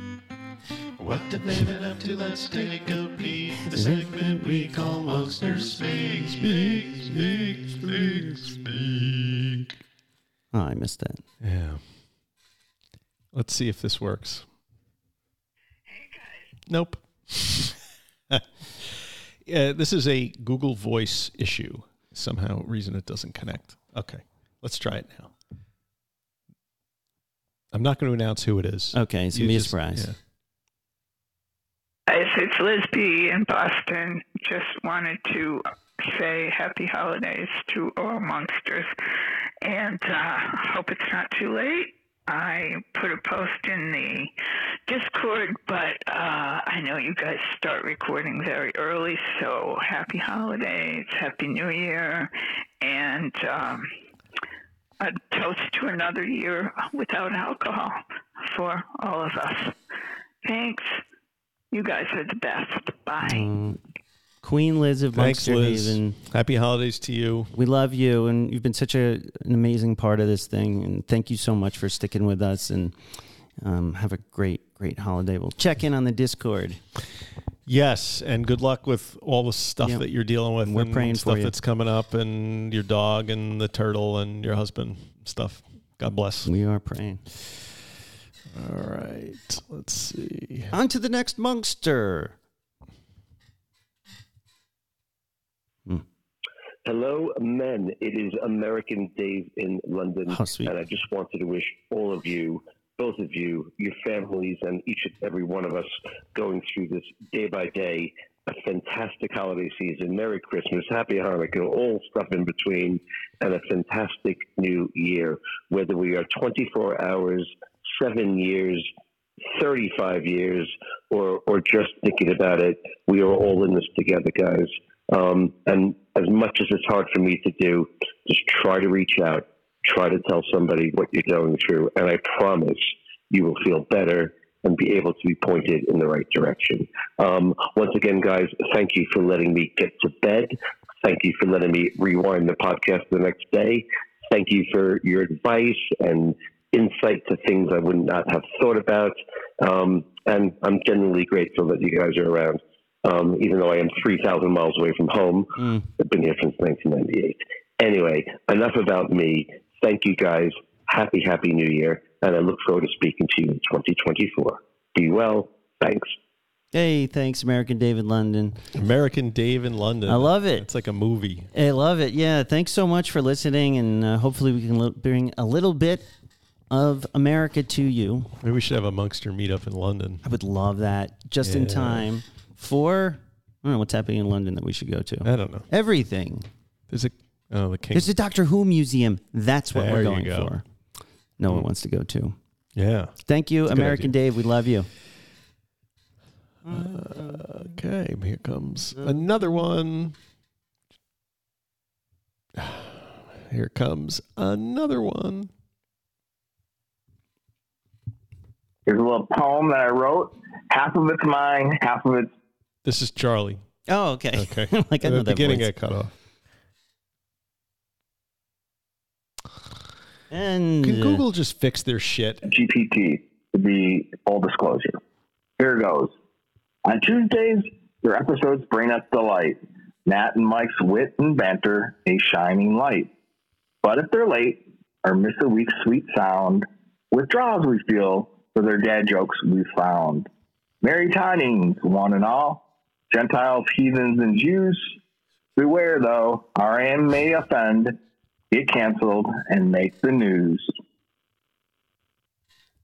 What the David up to? Let's take a peek. The segment we call Monkster Speak, Speak, Speak, Speak, Speak. Oh, I missed that. Yeah. Let's see if this works. Nope. yeah, uh, this is a Google Voice issue. Somehow, reason it doesn't connect. Okay, let's try it now. I'm not going to announce who it is. Okay, it's You going to be a surprise. yeah. Guys, it's Liz B in Boston. Just wanted to say happy holidays to all monsters and uh, hope it's not too late. I put a post in the Discord, but uh, I know you guys start recording very early, so happy holidays, happy new year, and um, a toast to another year without alcohol for all of us. Thanks. You guys are the best. Bye. Um, Queen Liz of Thanks, Liz. Haven. Happy holidays to you. We love you, and you've been such a, an amazing part of this thing. And thank you so much for sticking with us. And um, have a great, great holiday. We'll check in on the Discord. Yes, and good luck with all the stuff Yeah. that you're dealing with. We're and praying for stuff you. that's coming up, and your dog, and the turtle, and your husband stuff. God bless. We are praying. All right, let's see. On to the next Monkster. Hello, men. It is American Dave in London. Oh. And I just wanted to wish all of you, both of you, your families, and each and every one of us going through this day by day, a fantastic holiday season. Merry Christmas, Happy Hanukkah, all stuff in between, and a fantastic new year. Whether we are 24 hours, seven years, 35 years, or, or just thinking about it, we are all in this together, guys. Um, and as much as it's hard for me to do, just try to reach out, try to tell somebody what you're going through, and I promise you will feel better and be able to be pointed in the right direction. Um, once again, guys, thank you for letting me get to bed. Thank you for letting me rewind the podcast the next day. Thank you for your advice and insight to things I would not have thought about. Um, and I'm genuinely grateful that you guys are around, um, even though I am 3,000 miles away from home. Mm. I've been here since 1998. Anyway, enough about me. Thank you guys. Happy, happy new year. And I look forward to speaking to you in 2024. Be well. Thanks. Hey, thanks, American David London. American Dave in London. I love it. It's like a movie. I love it. Yeah, thanks so much for listening, and uh, hopefully we can li- bring a little bit of America to you. Maybe we should have a Monkster meetup in London. I would love that just in time for I don't know what's happening in London that we should go to. I don't know. Everything. There's a oh the king. There's a Doctor Who museum. That's what There we're you going go. For. No one wants to go to. yeah. Thank you, a good American Dave. We love you. Uh, okay, here comes another one. Here comes another one. Here's a little poem that I wrote. Half of it's mine, half of it's This is Charlie. Oh, okay. Okay. like I At know the that beginning voice. got cut off. And Can uh, Google just fix their shit? GPT to be full disclosure. Here goes. On Tuesdays, your episodes bring us delight. Nat and Mike's wit and banter, a shining light. But if they're late or miss a week's sweet sound, withdrawals we feel for their dad jokes we found. Merry tidings, one and all, Gentiles, heathens, and Jews. Beware, though, RM may offend, get canceled, and make the news.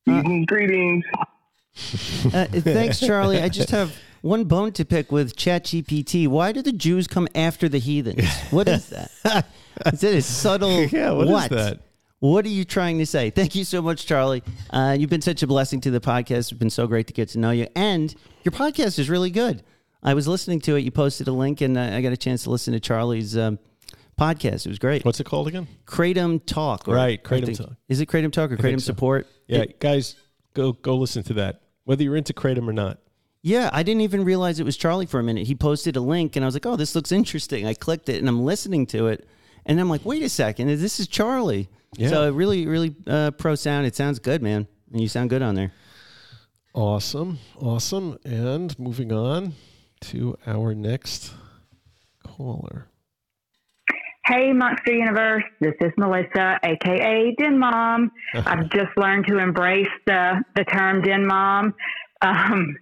Greetings, greetings. uh, thanks, Charlie. I just have one bone to pick with ChatGPT. Why do the Jews come after the heathens? What is that? is it a subtle? Yeah, what is that? What are you trying to say? Thank you so much, Charlie. Uh, you've been such a blessing to the podcast. It's been so great to get to know you, and your podcast is really good. I was listening to it. You posted a link, and uh, I got a chance to listen to Charlie's um, podcast. It was great. What's it called again? Kratom Talk, Right, I Kratom Talk. Is it Kratom Talk or think Kratom so. Support? Yeah, It- guys, go go listen to that. Whether you're into kratom or not. Yeah, I didn't even realize it was Charlie for a minute. He posted a link and I was like, oh, this looks interesting. I clicked it and I'm listening to it. And I'm like, wait a second, this is Charlie. Yeah. So it really, really uh, pro sound. It sounds good, man. And you sound good on there. Awesome, awesome. And moving on to our next caller. Hey, Monkster Universe. This is Melissa, aka Den Mom. I've just learned to embrace the the term Den Mom. Um,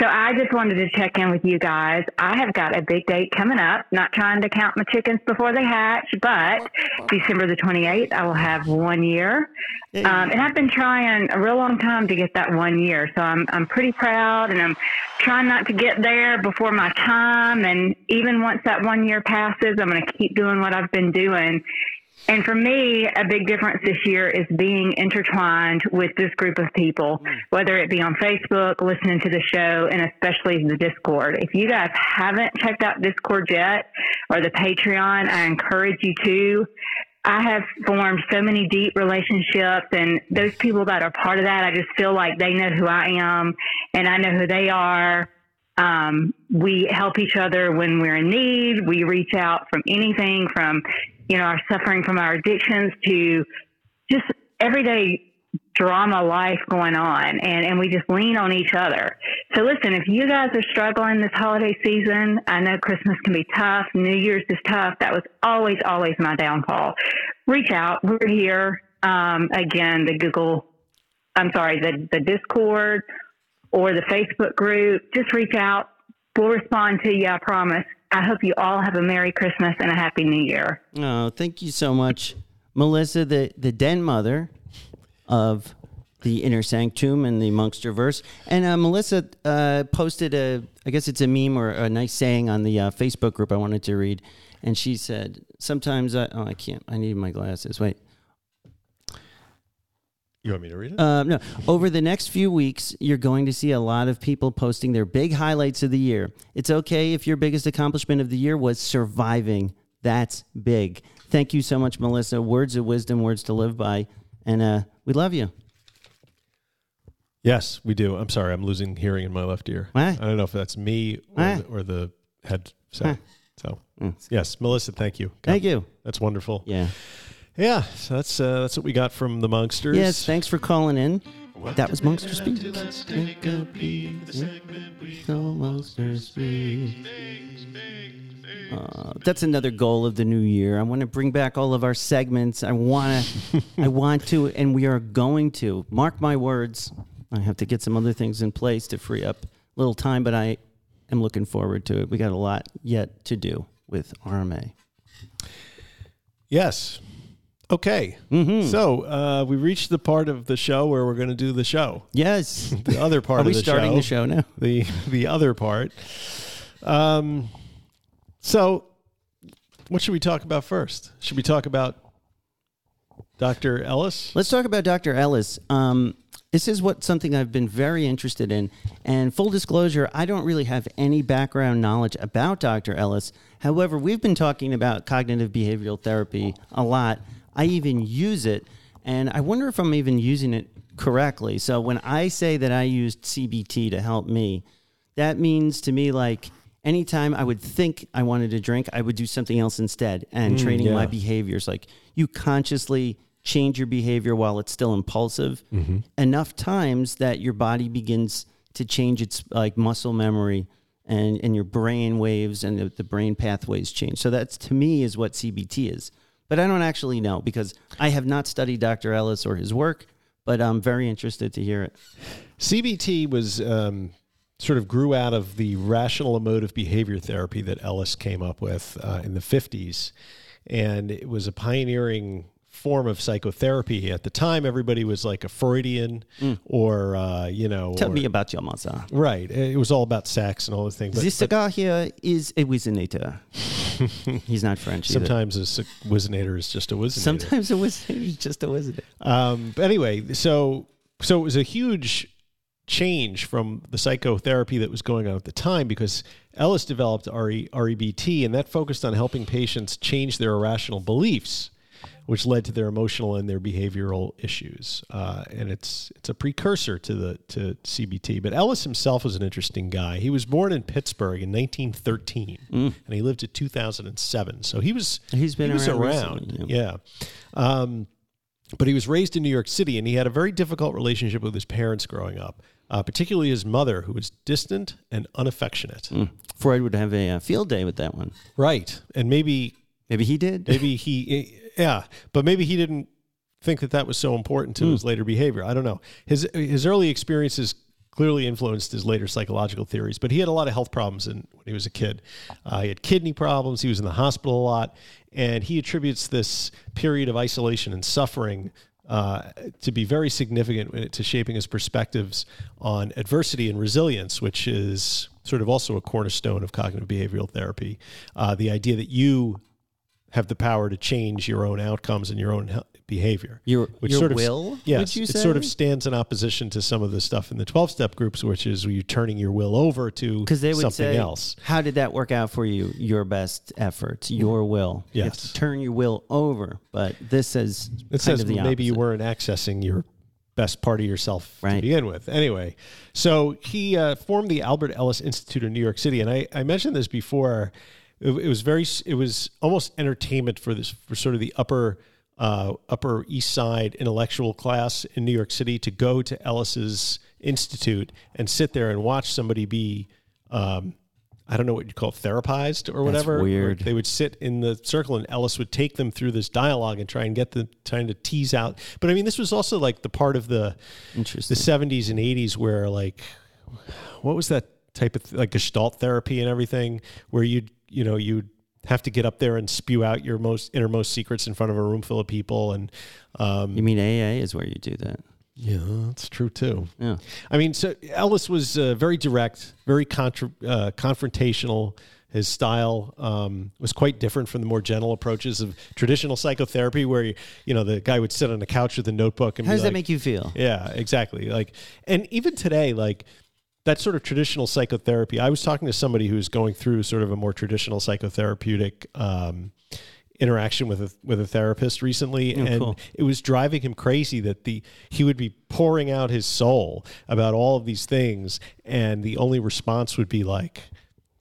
so I just wanted to check in with you guys. I have got a big date coming up. Not trying to count my chickens before they hatch, but December the 28th, I will have one year. Um, and I've been trying a real long time to get that one year. So I'm, I'm pretty proud and I'm trying not to get there before my time. And even once that one year passes, I'm going to keep doing what I've been doing. And for me, a big difference this year is being intertwined with this group of people, whether it be on Facebook, listening to the show, and especially the Discord. If you guys haven't checked out Discord yet or the Patreon, I encourage you to. I have formed so many deep relationships, and those people that are part of that, I just feel like they know who I am and I know who they are. Um, we help each other when we're in need. We reach out from anything from, you know, are suffering from our addictions to just everyday drama life going on and, and we just lean on each other. So listen, if you guys are struggling this holiday season, I know Christmas can be tough. New Year's is tough. That was always, always my downfall. Reach out. We're here. Um, again, the Google, I'm sorry, the, the Discord or the Facebook group, just reach out. We'll respond to you. I promise. I hope you all have a Merry Christmas and a Happy New Year. Oh, thank you so much, Melissa, the, the den mother of the Inner Sanctum and the Monkster verse. And uh, Melissa uh, posted a, I guess it's a meme or a nice saying on the uh, Facebook group I wanted to read. And she said, sometimes I, oh, I can't, I need my glasses. Wait. You want me to read it? Um, no, over the next few weeks, you're going to see a lot of people posting their big highlights of the year. It's okay if your biggest accomplishment of the year was surviving. That's big. Thank you so much, Melissa. Words of wisdom, words to live by. And uh, we love you. Yes, we do. I'm sorry, I'm losing hearing in my left ear. What? I don't know if that's me or, the, or the headset. Huh. So, Mm. yes, Melissa, thank you. Thank you. That's wonderful. Yeah. Yeah, so that's uh, that's what we got from the Monksters. Yes. Thanks for calling in. That was Monkster Speak. Monkster Speak. Uh, that's another goal of the new year. I want to bring back all of our segments. I want to, I want to, and we are going to. Mark my words. I have to get some other things in place to free up a little time, but I am looking forward to it. We got a lot yet to do with RMA. Yes. Okay. Mm-hmm. So uh, we reached the part of the show where we're going to do the show. Yes. The other part Are we the starting show. the show now? The the other part. Um. So, what should we talk about first? Should we talk about Dr. Ellis? Let's talk about Dr. Ellis. Um, this is what something I've been very interested in. And full disclosure, I don't really have any background knowledge about Dr. Ellis. However, we've been talking about cognitive behavioral therapy a lot. I even use it, and I wonder if I'm even using it correctly. So when I say that I used CBT to help me, that means to me like anytime I would think I wanted to drink, I would do something else instead and mm, training yeah. my behaviors. Like you consciously change your behavior while it's still impulsive mm-hmm. enough times that your body begins to change its like muscle memory and, and your brain waves and the, the brain pathways change. So that's to me is what CBT is. But I don't actually know because I have not studied Dr. Ellis or his work, but I'm very interested to hear it. CBT was um, sort of grew out of the rational emotive behavior therapy that Ellis came up with uh, in the 50s. And it was a pioneering form of psychotherapy. At the time, everybody was like a Freudian or, uh, you know. Mm. Tell or- me about your mother. Right. It was all about sex and all those things. But, this but cigar here is a Whizzinator. He's not French. either. sometimes a Whizzinator is just a Whizzinator. Sometimes a Whizzinator is just a Whizzinator. Um, but anyway, so so it was a huge change from the psychotherapy that was going on at the time because Ellis developed RE, REBT, and that focused on helping patients change their irrational beliefs, which led to their emotional and their behavioral issues. Uh, and it's it's a precursor to the to CBT. But Ellis himself was an interesting guy. He was born in Pittsburgh in 1913, and he lived to 2007. So he was Mm. He's been he was around around. yeah. Um, but he was raised in New York City, and he had a very difficult relationship with his parents growing up, uh, particularly his mother, who was distant and unaffectionate. Mm. Freud would have a uh, field day with that one. Right, and maybe Maybe he did. maybe he yeah, but maybe he didn't think that that was so important to his later behavior. I don't know. His his early experiences clearly influenced his later psychological theories, but he had a lot of health problems in, when he was a kid. Uh, he had kidney problems. He was in the hospital a lot, and he attributes this period of isolation and suffering. Uh, to be very significant to shaping his perspectives on adversity and resilience, which is sort of also a cornerstone of cognitive behavioral therapy. Uh, the idea that you have the power to change your own outcomes and your own behavior. Your- which your sort of, will, Yes, would you it sort of stands in opposition to some of the stuff in the twelve step groups, which is you turning your will over to Because they would something say, else. "How did that work out for you? Your best efforts, your will. Yes. to turn your will over." But this says It says maybe you weren't accessing your best part of yourself to begin with. Anyway, so he uh, formed the Albert Ellis Institute in New York City, and I, I mentioned this before. It, it was very, it was almost entertainment for this for sort of the upper uh, Upper East Side intellectual class in New York City to go to Ellis's institute and sit there and watch somebody be. Um, I don't know what you call it, therapized or whatever. weird. They would sit in the circle, and Ellis would take them through this dialogue and try and get them trying to tease out. But I mean, this was also like the part of the the seventies and eighties where like, what was that type of like Gestalt therapy and everything, where you you know you'd have to get up there and spew out your most innermost secrets in front of a room full of people, and um, You mean AA is where you do that? yeah, that's true too. Yeah. I mean, so Ellis was uh, very direct, very contra- uh, confrontational. His style um, was quite different from the more gentle approaches of traditional psychotherapy, where you, you know the guy would sit on a couch with a notebook and How does like, that make you feel? yeah, exactly. Like, and even today, like that sort of traditional psychotherapy. I was talking to somebody who's going through sort of a more traditional psychotherapeutic um, interaction with a with a therapist recently, Oh, and cool. it was driving him crazy that the he would be pouring out his soul about all of these things, and the only response would be like,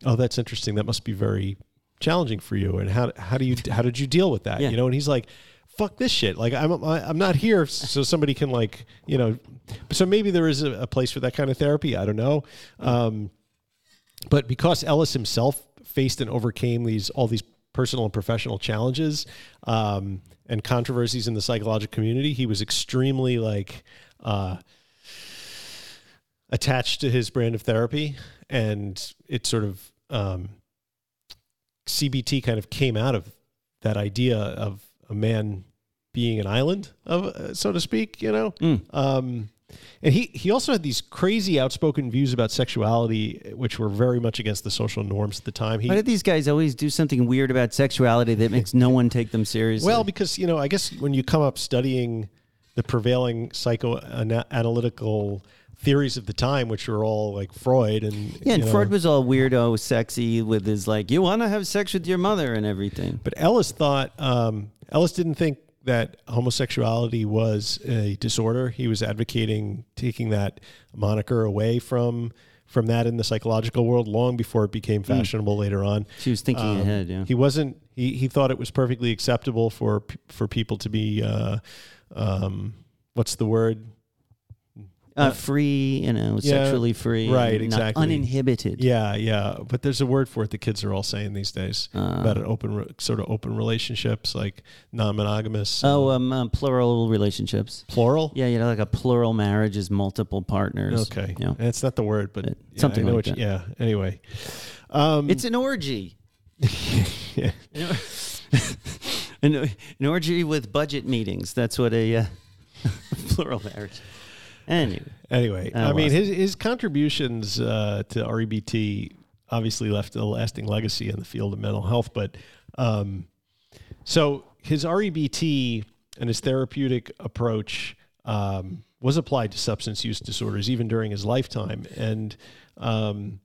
"Oh, that's interesting. That must be very challenging for you." And how how do you how did you deal with that? Yeah. You know, and he's like. Fuck this shit! Like I'm, I'm not here so somebody can like, you know. So maybe there is a, place for that kind of therapy. I don't know. Um, but because Ellis himself faced and overcame these all these personal and professional challenges um, and controversies in the psychological community, he was extremely like uh, attached to his brand of therapy, and it sort of um, CBT kind of came out of that idea of a man being an island, of uh, so to speak. You know. Um, and he, he also had these crazy outspoken views about sexuality, which were very much against the social norms at the time. He, Why did these guys always do something weird about sexuality that makes no one take them seriously? well, because you know, I guess when you come up studying the prevailing psychoanalytical theories of the time, which were all like Freud and yeah, and you know, Freud was all weirdo, sexy with his like, you want to have sex with your mother and everything. But Ellis thought um, Ellis didn't think that homosexuality was a disorder. He was advocating taking that moniker away from from that in the psychological world long before it became fashionable later on. She was thinking Um, ahead. Yeah. He wasn't. He he thought it was perfectly acceptable for for people to be. Uh, um, what's the word? Uh, free, you know, Yeah, sexually free, right, not exactly. uninhibited. Yeah, yeah. But there's a word for it. The kids are all saying these days Uh. about an open, sort of open relationships, like non-monogamous. Oh, uh, um, uh, plural relationships. plural. Yeah, you know, like a plural marriage is multiple partners. Okay, Yeah. it's not the word, but But yeah, something like what you- that. yeah. Anyway, um, It's an orgy. yeah. An, an orgy with budget meetings. That's what a uh, plural marriage. Anyway, Anyway, I I, mean his his contributions uh, to REBT obviously left a lasting legacy in the field of mental health. But um, so his REBT and his therapeutic approach um, was applied to substance use disorders even during his lifetime, and um,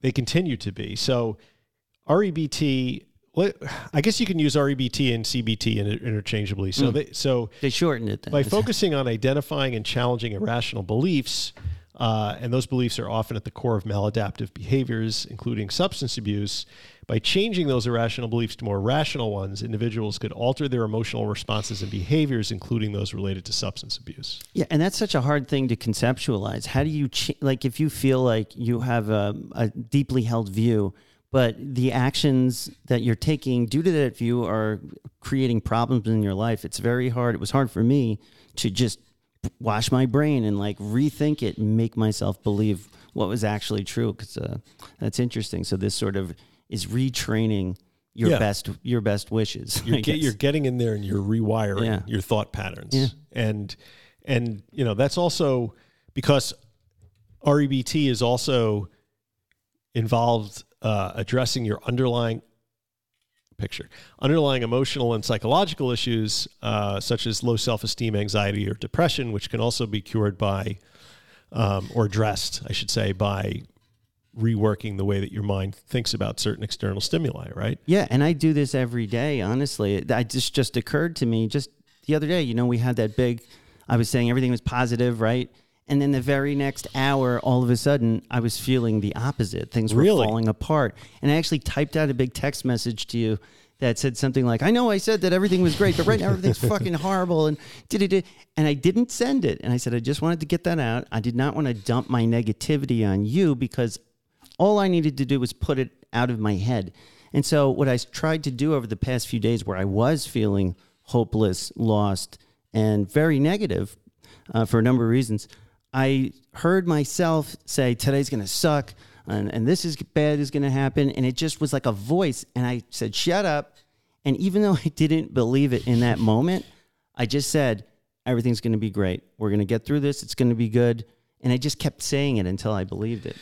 they continue to be. So REBT. Well, I guess you can use REBT and CBT interchangeably. So they so they shortened it. Then. by focusing on identifying and challenging irrational beliefs, uh, and those beliefs are often at the core of maladaptive behaviors, including substance abuse. By changing those irrational beliefs to more rational ones, individuals could alter their emotional responses and behaviors, including those related to substance abuse. Yeah, and that's such a hard thing to conceptualize. How do you ch- like if you feel like you have a, a deeply held view, but the actions that you're taking due to that view are creating problems in your life? It's very hard. It was hard for me to just wash my brain and like rethink it and make myself believe what was actually true. Because uh, that's interesting. So this sort of is retraining your Yeah. best your best wishes. You're, get, you're getting in there and you're rewiring Yeah. your thought patterns. Yeah. And and you know that's also because REBT is also involved uh, addressing your underlying picture, underlying emotional and psychological issues uh, such as low self-esteem, anxiety, or depression, which can also be cured by um, or addressed, I should say, by reworking the way that your mind thinks about certain external stimuli. Right? Yeah, and I do this every day. Honestly, I just just occurred to me just the other day. You know, we had that big. I was saying everything was positive, right? And then the very next hour, all of a sudden, I was feeling the opposite. Things were Really? falling apart, and I actually typed out a big text message to you that said something like, "I know I said that everything was great, but right now everything's fucking horrible." And did it, and I didn't send it. And I said I just wanted to get that out. I did not want to dump my negativity on you because all I needed to do was put it out of my head. And so, what I tried to do over the past few days, where I was feeling hopeless, lost, and very negative uh, for a number of reasons, I heard myself say, Today's going to suck, and, and this is bad is going to happen. And it just was like a voice. And I said, Shut up. And even though I didn't believe it in that moment, I just said, Everything's going to be great. We're going to get through this. It's going to be good. And I just kept saying it until I believed it.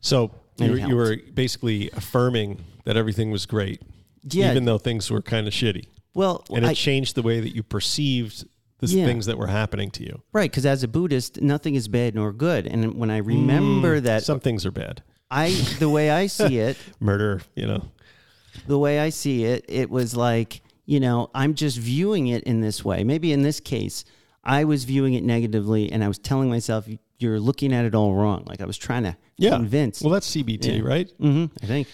So you, were- you were basically affirming that everything was great, Yeah. even though things were kind of shitty, Well, and it I, changed the way that you perceived the Yeah. things that were happening to you. Right, because as a Buddhist, nothing is bad nor good. And when I remember that, Some things are bad, I the way I see it, murder, you know. the way I see it, it was like, you know, I'm just viewing it in this way. Maybe in this case, I was viewing it negatively and I was telling myself, you're looking at it all wrong. Like I was trying to Yeah. convince. Well, that's CBT, Yeah. right? hmm I think.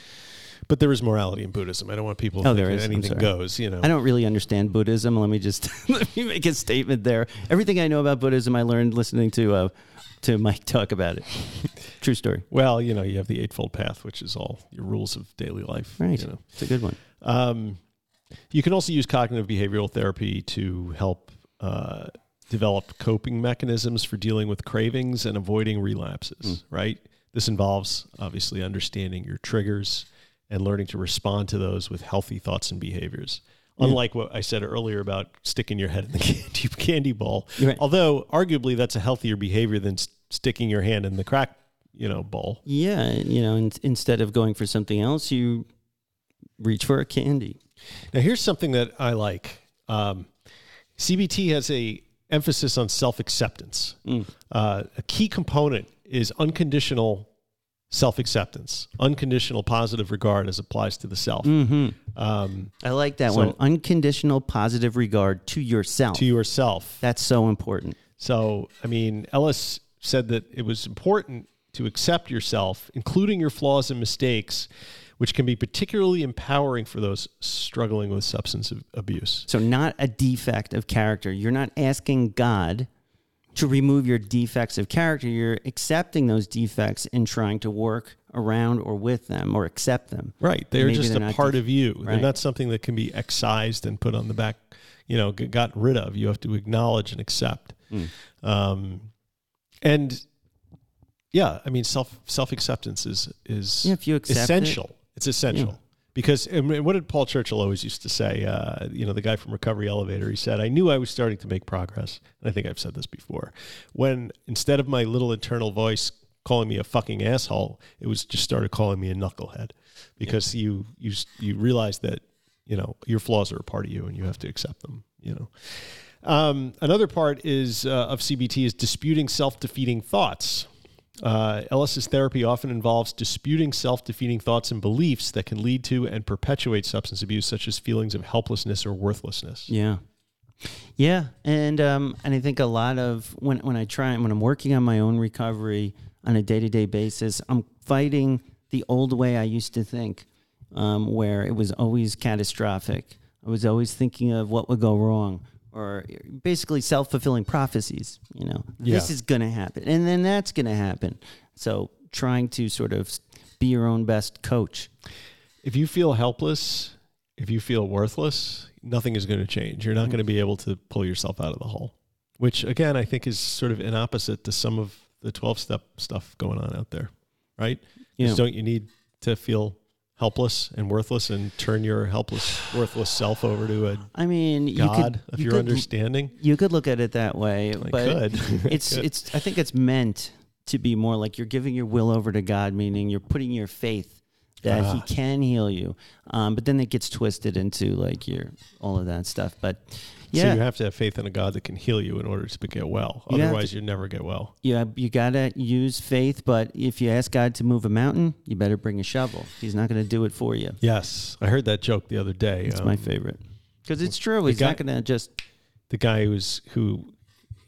But there is morality in Buddhism. I don't want people Oh, thinking there is. Anything goes. You know, I don't really understand Buddhism. Let me just let me make a statement there. Everything I know about Buddhism, I learned listening to uh, to Mike talk about it. True story. Well, you know, you have the Eightfold Path, which is all your rules of daily life. Right. You know. It's a good one. Um, you can also use cognitive behavioral therapy to help uh, develop coping mechanisms for dealing with cravings and avoiding relapses, right? This involves obviously understanding your triggers and learning to respond to those with healthy thoughts and behaviors. Unlike what I said earlier about sticking your head in the candy, candy bowl, Right. although arguably that's a healthier behavior than sticking your hand in the crack, you know, bowl. Yeah, you know, in, instead of going for something else, you reach for a candy. Now, here's something that I like. Um, CBT has a emphasis on self acceptance. Uh, a key component is unconditional self acceptance, unconditional positive regard as applies to the self. Um, I like that So- one. Unconditional positive regard to yourself. to yourself. That's so important. So, I mean, Ellis said that it was important to accept yourself, including your flaws and mistakes, which can be particularly empowering for those struggling with substance abuse. So, not a defect of character. You're not asking God to remove your defects of character. You're accepting those defects and trying to work around or with them or accept them. Right. They're just they're a part def- of you. They're not something that can be excised and put on the back, you know, got rid of. You have to acknowledge and accept. Hmm. Um, and yeah, I mean, self self acceptance is is Yeah, if you accept it- essential. It's essential. Yeah. Because what did Paul Churchill always used to say? Uh, you know, the guy from Recovery Elevator. He said, "I knew I was starting to make progress." And I think I've said this before. When instead of my little internal voice calling me a fucking asshole, it was just started calling me a knucklehead, because you you you realize that you know your flaws are a part of you and you have to accept them. You know. Um, another part is uh, of CBT is disputing self-defeating thoughts. Uh, Ellis's therapy often involves disputing self-defeating thoughts and beliefs that can lead to and perpetuate substance abuse, such as feelings of helplessness or worthlessness. Yeah. Yeah, and um, and I think a lot of when when I try when I'm working on my own recovery on a day to day basis, I'm fighting the old way I used to think, um, where it was always catastrophic. I was always thinking of what would go wrong, or basically self fulfilling prophecies. You know, this is going to happen, and then that's going to happen. So trying to sort of be your own best coach. If you feel helpless, if you feel worthless, nothing is going to change. You're not mm. going to be able to pull yourself out of the hole, which again, I think is sort of an opposite to some of the 12 step stuff going on out there, right? Yeah. Don't you need to feel helpless and worthless and turn your helpless, worthless self over to a I mean, you God could, of you your could- understanding? You could look at it that way, I but could. it's it's. I think it's meant to be more like you're giving your will over to God, meaning you're putting your faith that He Ah. can heal you. Um, but then it gets twisted into like your all of that stuff. But So you have to have faith in a God that can heal you in order to get well. You Otherwise, to- you never get well. you you gotta use faith. But if you ask God to move a mountain, you better bring a shovel. He's not going to do it for you. Yes, I heard that joke the other day. It's Um, my favorite because it's true. He's guy- not going to just the guy who's who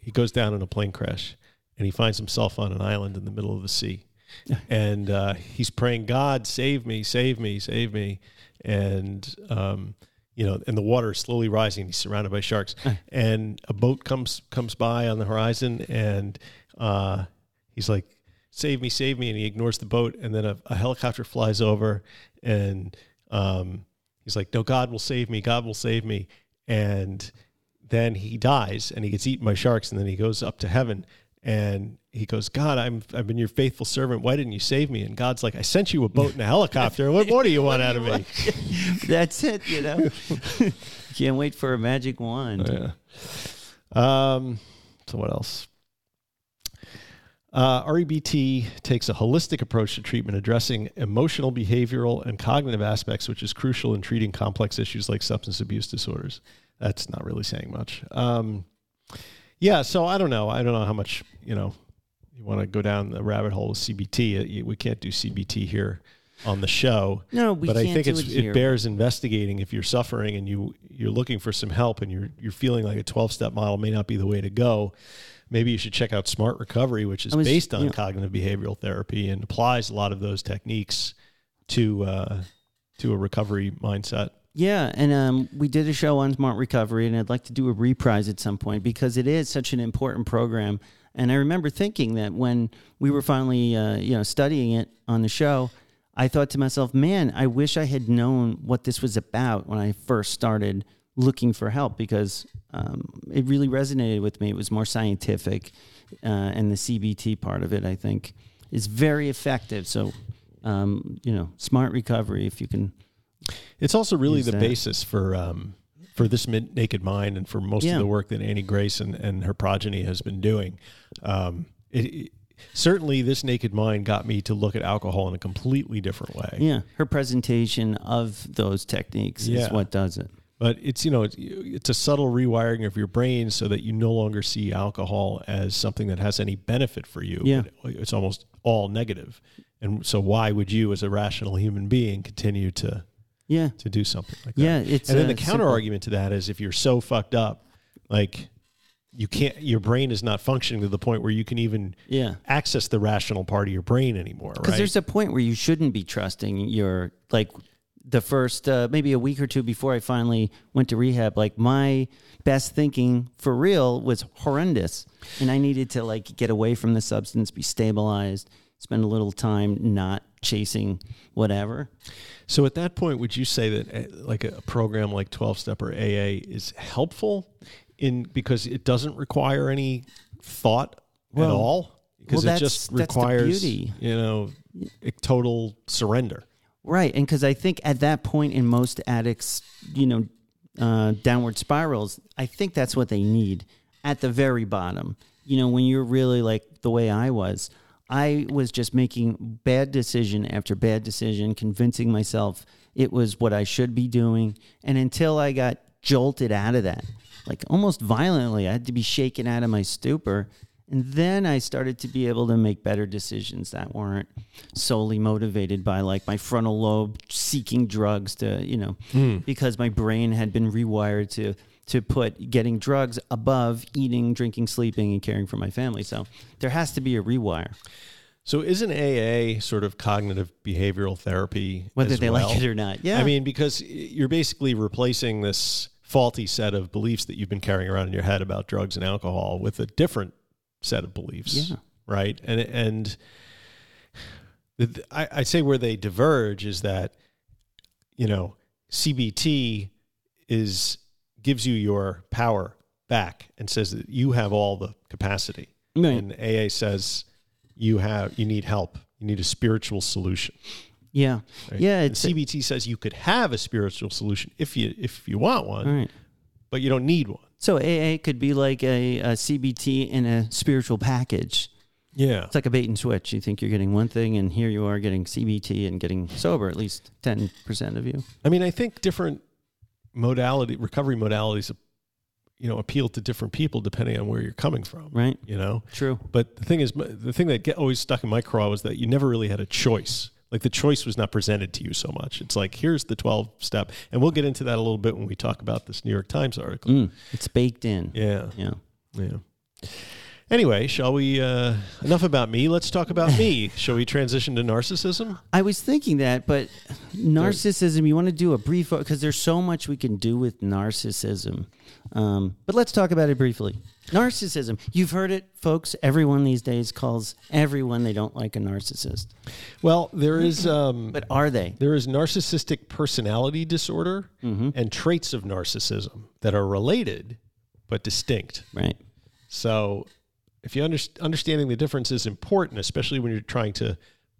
he goes down in a plane crash and he finds himself on an island in the middle of the sea and uh, he's praying god save me save me save me and um, you know and the water is slowly rising he's surrounded by sharks. And a boat comes comes by on the horizon and uh, he's like save me save me and he ignores the boat. And then a, a helicopter flies over and um, he's like no god will save me god will save me. And then he dies and he gets eaten by sharks and then he goes up to heaven and he goes god i'm i've been your faithful servant why didn't you save me and god's like i sent you a boat and a helicopter what more do you want out of me that's it. You know, can't wait for a magic wand. yeah um so what else uh, REBT takes a holistic approach to treatment, addressing emotional, behavioral, and cognitive aspects, which is crucial in treating complex issues like substance abuse disorders. That's not really saying much. Um, yeah, so I don't know. I don't know how much you know. You want to go down the rabbit hole with CBT? Uh, We can't do CBT here. on the show. No, we but I think it it bears investigating if you're suffering and you you're looking for some help and you're you're feeling like a 12 step model may not be the way to go. Maybe you should check out Smart Recovery, which is was- based on cognitive behavioral therapy and applies a lot of those techniques to uh, to a recovery mindset. Yeah, and um, we did a show on smart recovery, and I'd like to do a reprise at some point because it is such an important program. And I remember thinking that when we were finally, uh, you know, studying it on the show, I thought to myself, "Man, I wish I had known what this was about when I first started looking for help because um, it really resonated with me. It was more scientific, uh, and the CBT part of it, I think, is very effective. So, um, you know, smart recovery, if you can." It's also really the that. basis for um, for this Mid- naked mind and for most Yeah. of the work that Annie Grace and, and her progeny has been doing. Um, it, it- certainly, this naked mind got me to look at alcohol in a completely different way. Yeah, her presentation of those techniques Yeah. is what does it. But it's you know it's, it's a subtle rewiring of your brain so that you no longer see alcohol as something that has any benefit for you. Yeah. It's almost all negative. And so, why would you, as a rational human being, continue to Yeah, to do something like that? yeah. It's and then uh, the counter simple. argument to that is if you're so fucked up, like you can't, your brain is not functioning to the point where you can even Yeah, access the rational part of your brain anymore, because right? there's a point where you shouldn't be trusting your like the first uh, maybe a week or two before I finally went to rehab. Like my best thinking for real was horrendous, and I needed to like get away from the substance, be stabilized, spend a little time not chasing whatever. so at that point, would you say that uh, like a program like 12 step or AA is helpful in because it doesn't require any thought at all? Because well, it just requires, you know, a total surrender. Right, and because I think at that point in most addicts, you know, uh, downward spirals, I think that's what they need at the very bottom. You know, when you're really like the way I was, I was just making bad decision after bad decision, convincing myself it was what I should be doing, and until I got jolted out of that, like almost violently, I had to be shaken out of my stupor. And then I started to be able to make better decisions that weren't solely motivated by like my frontal lobe seeking drugs to, you know, hmm. because my brain had been rewired to to put getting drugs above eating, drinking, sleeping, and caring for my family. So there has to be a rewire, So isn't AA sort of cognitive behavioral therapy? whether they well? like it or not. Yeah. I mean, because you're basically replacing this faulty set of beliefs that you've been carrying around in your head about drugs and alcohol with a different set of beliefs, Yeah. right? And and the, I, I'd say where they diverge is that you know CBT is gives you your power back and says that you have all the capacity, and AA says you have you need help, you need a spiritual solution. yeah. Right? Yeah. And CBT says you could have a spiritual solution if you if you want one, right. but you don't need one. So AA could be like a, a CBT in a spiritual package. Yeah. It's like a bait and switch. You think you're getting one thing, and here you are getting CBT and getting sober. At least ten percent of you. I mean, I think different modality recovery modalities, you know, appeal to different people depending on where you're coming from. Right. You know, True. but the thing is, the thing that get, always stuck in my craw was that you never really had a choice. Like the choice was not presented to you so much. It's like here's the 12 step, and we'll get into that a little bit when we talk about this New York Times article. Mm, it's baked in. Yeah. Yeah. Yeah. Anyway, shall we? Uh, enough about me. Let's talk about me. shall we transition to narcissism? I was thinking that, but narcissism. You want to do a brief because there's so much we can do with narcissism. Um, but let's talk about it briefly. Narcissism. You've heard it, folks. Everyone these days calls everyone they don't like a narcissist. Well, there is. Um, But are they? There is narcissistic personality disorder and traits of narcissism that are related but distinct. Right. So, if you under, understanding the difference is important, especially when you're trying to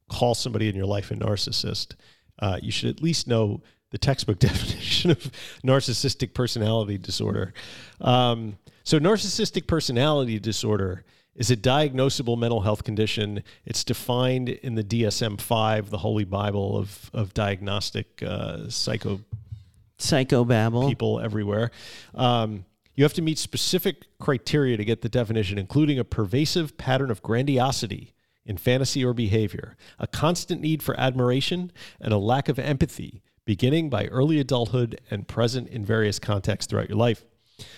call somebody in your life a narcissist, uh, you should at least know the textbook definition of narcissistic personality disorder. Um, so, narcissistic personality disorder is a diagnosable mental health condition. It's defined in the DSM 5, the Holy Bible of, of diagnostic uh, psycho Psychobabble. people everywhere. Um, you have to meet specific criteria to get the definition, including a pervasive pattern of grandiosity, in fantasy or behavior, a constant need for admiration, and a lack of empathy, beginning by early adulthood and present in various contexts throughout your life.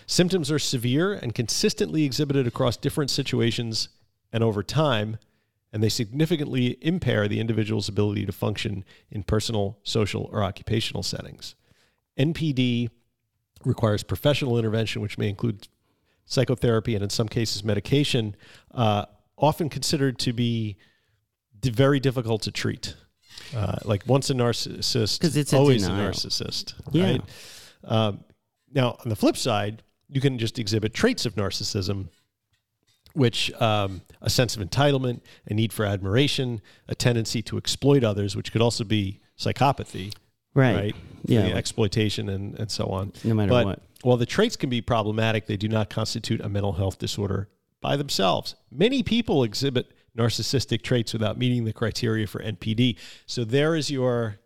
Symptoms are severe and consistently exhibited across different situations and over time, and they significantly impair the individual's ability to function in personal, social, or occupational settings. NPD requires professional intervention, which may include psychotherapy and, in some cases, medication, uh, often considered to be d- very difficult to treat. Uh, like once a narcissist, 'Cause it's a always a narcissist. Yeah. Right? Um, now, on the flip side, you can just exhibit traits of narcissism, which um, a sense of entitlement, a need for admiration, a tendency to exploit others, which could also be psychopathy, Right. right? Yeah, The exploitation and, and so on. No matter but what. While the traits can be problematic, they do not constitute a mental health disorder by themselves. Many people exhibit narcissistic traits without meeting the criteria for NPD. So there is your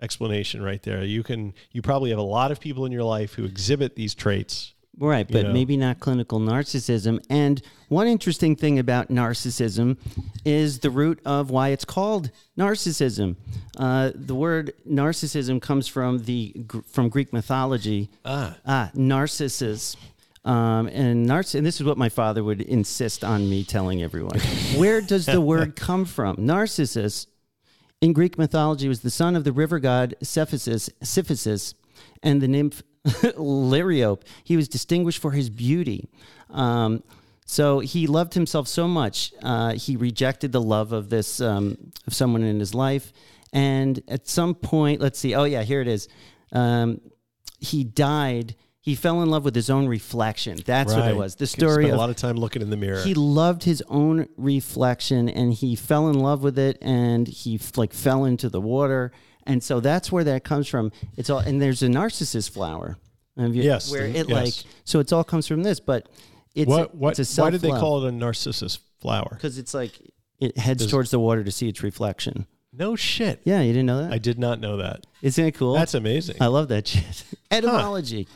explanation right there. You can you probably have a lot of people in your life who exhibit these traits. Right, but know. maybe not clinical narcissism. And one interesting thing about narcissism is the root of why it's called narcissism. Uh, the word narcissism comes from the from Greek mythology. Ah. ah, Narcissus. Um, and Narciss- and this is what my father would insist on me telling everyone. Where does the word come from? Narcissus in Greek mythology was the son of the river god Cephisus, Cephisus and the nymph Liriope. He was distinguished for his beauty. Um, so he loved himself so much, uh, he rejected the love of this um, of someone in his life. And at some point, let's see. Oh yeah, here it is. Um, he died. He fell in love with his own reflection. That's what it was. The story a of lot of time looking in the mirror. he loved his own reflection and he fell in love with it and he like fell into the water and so that's where that comes from it's all and there's a narcissus flower Have you- Yes, where it yes. like so it's all comes from this but it's what what it's a why did they call it a narcissus flower? because it's like it heads towards the water to see its reflection No shit. yeah you didn't know that I did not know that. isn't it cool That's amazing. i love that shit etymology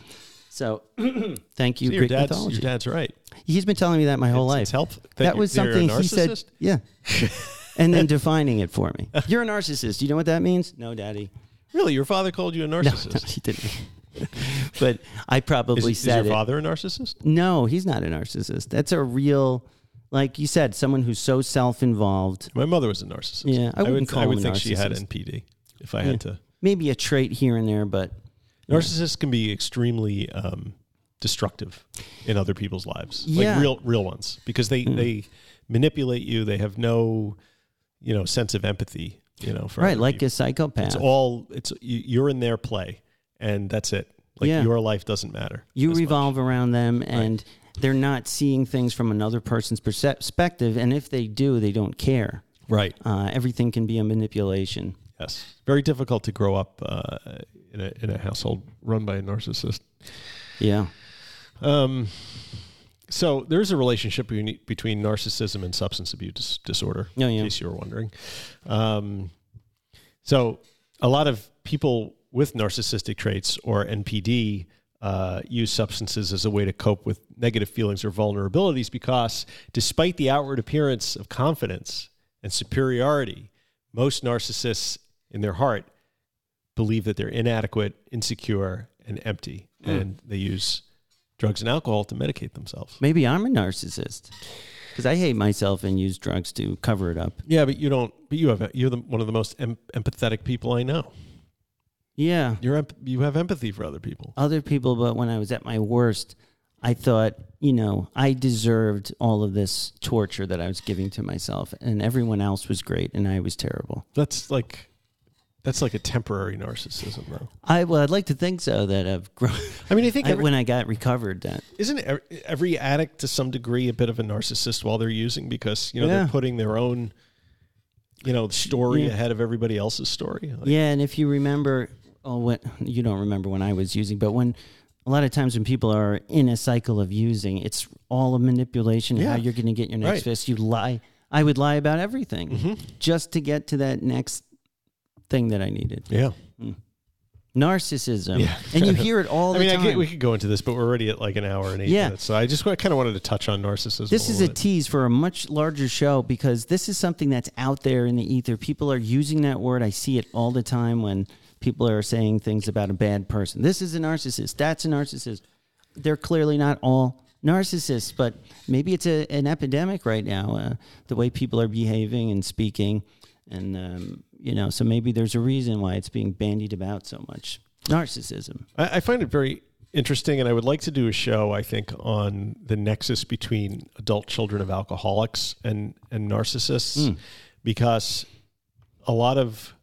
so thank you See, your Greek dad's mythology your dad's right. he's been telling me that my whole It's- life it's helpful that that, you're- was that you're a something he said. Yeah. and then defining it for me. You're a narcissist. Do you know what that means? No, Daddy. Really, your father called you a No, narcissist. no, he didn't. but I Is, probably is said your it. father a narcissist? No, he's not a narcissist. That's a real, like you said, someone who's so self-involved. My mother was a narcissist. Yeah, I would, wouldn't call I would him a think she had narcissist. NPD if I had to. Maybe a trait here and there, but Narcissists can be extremely um, destructive in other people's lives, Yeah. like real, real ones, because they Mm. they manipulate you. They have no, you know, sense of empathy. You know, for right, like people. a psychopath. it's all it's you- you're in their play, and that's it. Like Yeah. your life doesn't matter. you as much. revolve around them, and they're not seeing things from another person's perspective. And if they do, they don't care. right. Uh, everything can be a manipulation. Yes, very difficult to grow up uh, in a in a household run by a narcissist. Yeah. Um, so there's a relationship between, narcissism and substance abuse disorder. Oh, yeah. In case you were wondering. Um, so a lot of people with narcissistic traits or NPD uh, use substances as a way to cope with negative feelings or vulnerabilities because, despite the outward appearance of confidence and superiority, most narcissists in their heart believe that they're inadequate, insecure, and empty, and they use drugs and alcohol to medicate themselves. Maybe I'm a narcissist because I hate myself and use drugs to cover it up. Yeah, but you don't. But you have you're the, one of the most em- empathetic people I know. Yeah. You're emp- you have empathy for other people. Other people, but when I was at my worst, I thought, you know, I deserved all of this torture that I was giving to myself, and everyone else was great, and I was terrible. That's like that's like a temporary narcissism, though. I well, I'd like to think so that I've grown. I mean, I think I, when I got recovered, that isn't every, every addict to some degree a bit of a narcissist while they're using because you know Yeah. they're putting their own you know story Yeah. ahead of everybody else's story. Like, Yeah, and if you remember, oh, what you don't remember when I was using, but when a lot of times when people are in a cycle of using, it's all a manipulation. Yeah. How you're going to get your next Right. fist? You lie. I would lie about everything Mhm. just to get to that next thing that I needed. Yeah. Mm. narcissism, Yeah. and you hear it all I the mean, I time. get, we could go into this, but we're already at like an hour and eight Yeah. minutes. So I just kind of wanted to touch on narcissism. this is a bit. tease for a much larger show because this is something that's out there in the ether. People are using that word. I see it all the time when people are saying things about a bad person. This is a narcissist. That's a narcissist. They're clearly not all narcissists, but maybe it's a, an epidemic right now. Uh, the way people are behaving and speaking, and um, you know, so maybe there's a reason why it's being bandied about so much. Narcissism. I, I find it very interesting, and I would like to do a show. I think on the nexus between adult children of alcoholics and and narcissists, because a lot of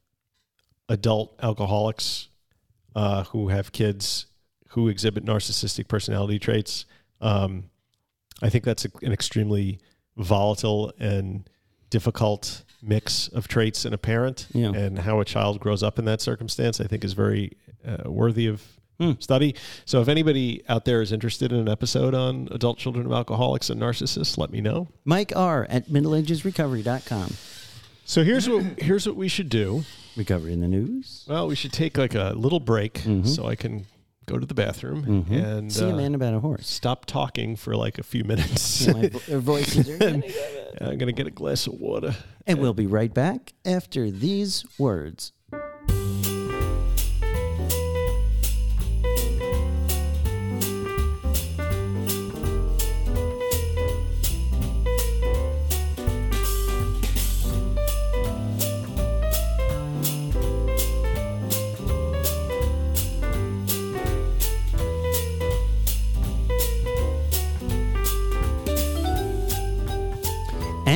adult alcoholics uh, who have kids who exhibit narcissistic personality traits. Um, I think that's a, an extremely volatile and difficult mix of traits in a parent, Yeah. and how a child grows up in that circumstance. I think is very uh, worthy of Hmm. study. So, if anybody out there is interested in an episode on adult children of alcoholics and narcissists, let me know. Mike R at middleagesrecovery.com. So here's what here's what we should do. Recovery in the news. Well, we should take like a little break so I can go to the bathroom and See a uh, man about a horse. stop talking for like a few minutes. Yeah, my vo- our voices are gonna go. I'm gonna get a glass of water. And we'll be right back after these words.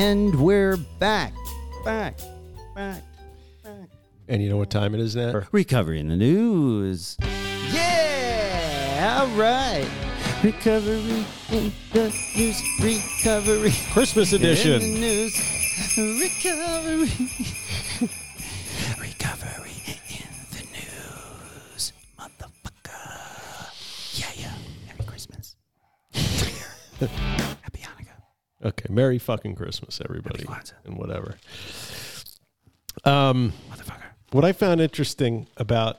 And we're back. Back. Back. Back. And you know what time it is now? Recovery in the news. Yeah! All right. Recovery in the news. Recovery Christmas in the edition. news. Recovery Okay, Merry fucking Christmas, everybody, and whatever. Um, Motherfucker. what I found interesting about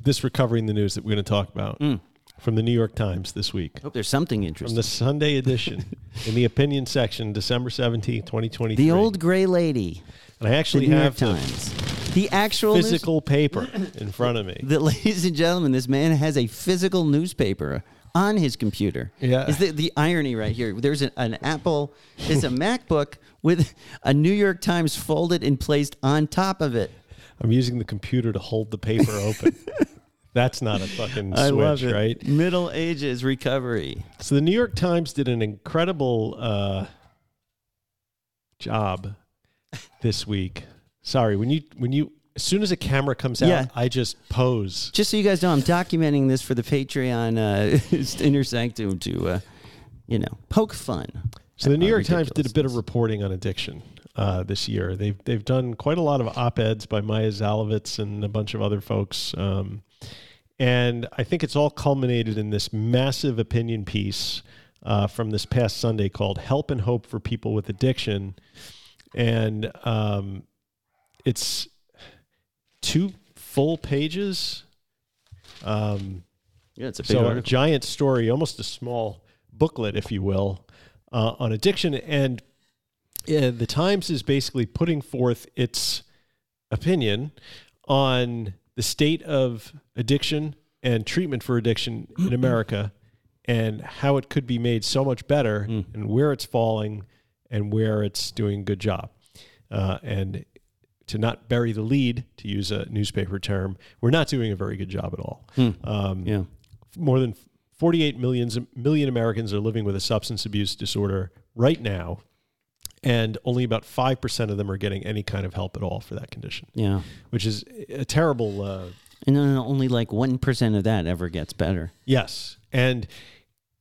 this recovery in the news that we're going to talk about Mm. from the New York Times this week, Hope there's something interesting. from interesting. the Sunday edition, in the opinion section, December seventeenth, twenty twenty three. The old gray lady. and I The actually New York have the Times. The actual news- physical paper in front of me. the ladies and gentlemen, this man has a physical newspaper on his computer. Yeah. is the, the irony right here? There's an, an Apple, it's a MacBook with a New York Times folded and placed on top of it. I'm using the computer to hold the paper open. That's not a fucking switch, right? Middle Ages recovery. So the New York Times did an incredible uh, job this week. Sorry, when you when you as soon as a camera comes out, Yeah. I just pose. Just so you guys know, I'm documenting this for the Patreon uh, Inner Sanctum to, uh, you know, poke fun. So the New York Times did a bit of reporting on addiction uh, this year. They've they've done quite a lot of op eds by Maia Szalavitz and a bunch of other folks, um, and I think it's all culminated in this massive opinion piece uh, from this past Sunday called "Help and Hope for People with Addiction," and um, it's two full pages. Um, Yeah, it's a big so a giant story, almost a small booklet, if you will, uh, on addiction. And uh, the Times is basically putting forth its opinion on the state of addiction and treatment for addiction in America and how it could be made so much better and where it's falling and where it's doing a good job. Uh, and to not bury the lead, to use a newspaper term, we're not doing a very good job at all. Um, yeah. more than 48 millions, million Americans are living with a substance abuse disorder right now, and only about 5% of them are getting any kind of help at all for that condition, Yeah. which is a terrible. Uh, And then only like 1% of that ever gets better. yes. And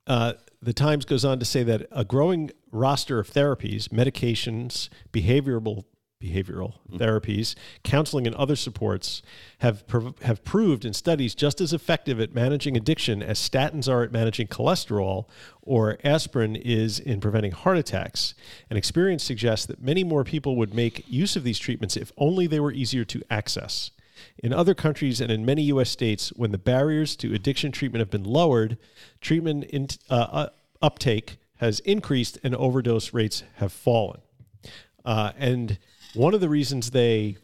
uh, the Times goes on to say that a growing roster of therapies, medications, behavioral behavioral therapies, counseling, and other supports have prov- have proved in studies just as effective at managing addiction as statins are at managing cholesterol or aspirin is in preventing heart attacks. And experience suggests that many more people would make use of these treatments if only they were easier to access. In other countries and in many U.S. states, when the barriers to addiction treatment have been lowered, treatment in, uh, uh, uptake has increased and overdose rates have fallen. Uh, and one of the reasons they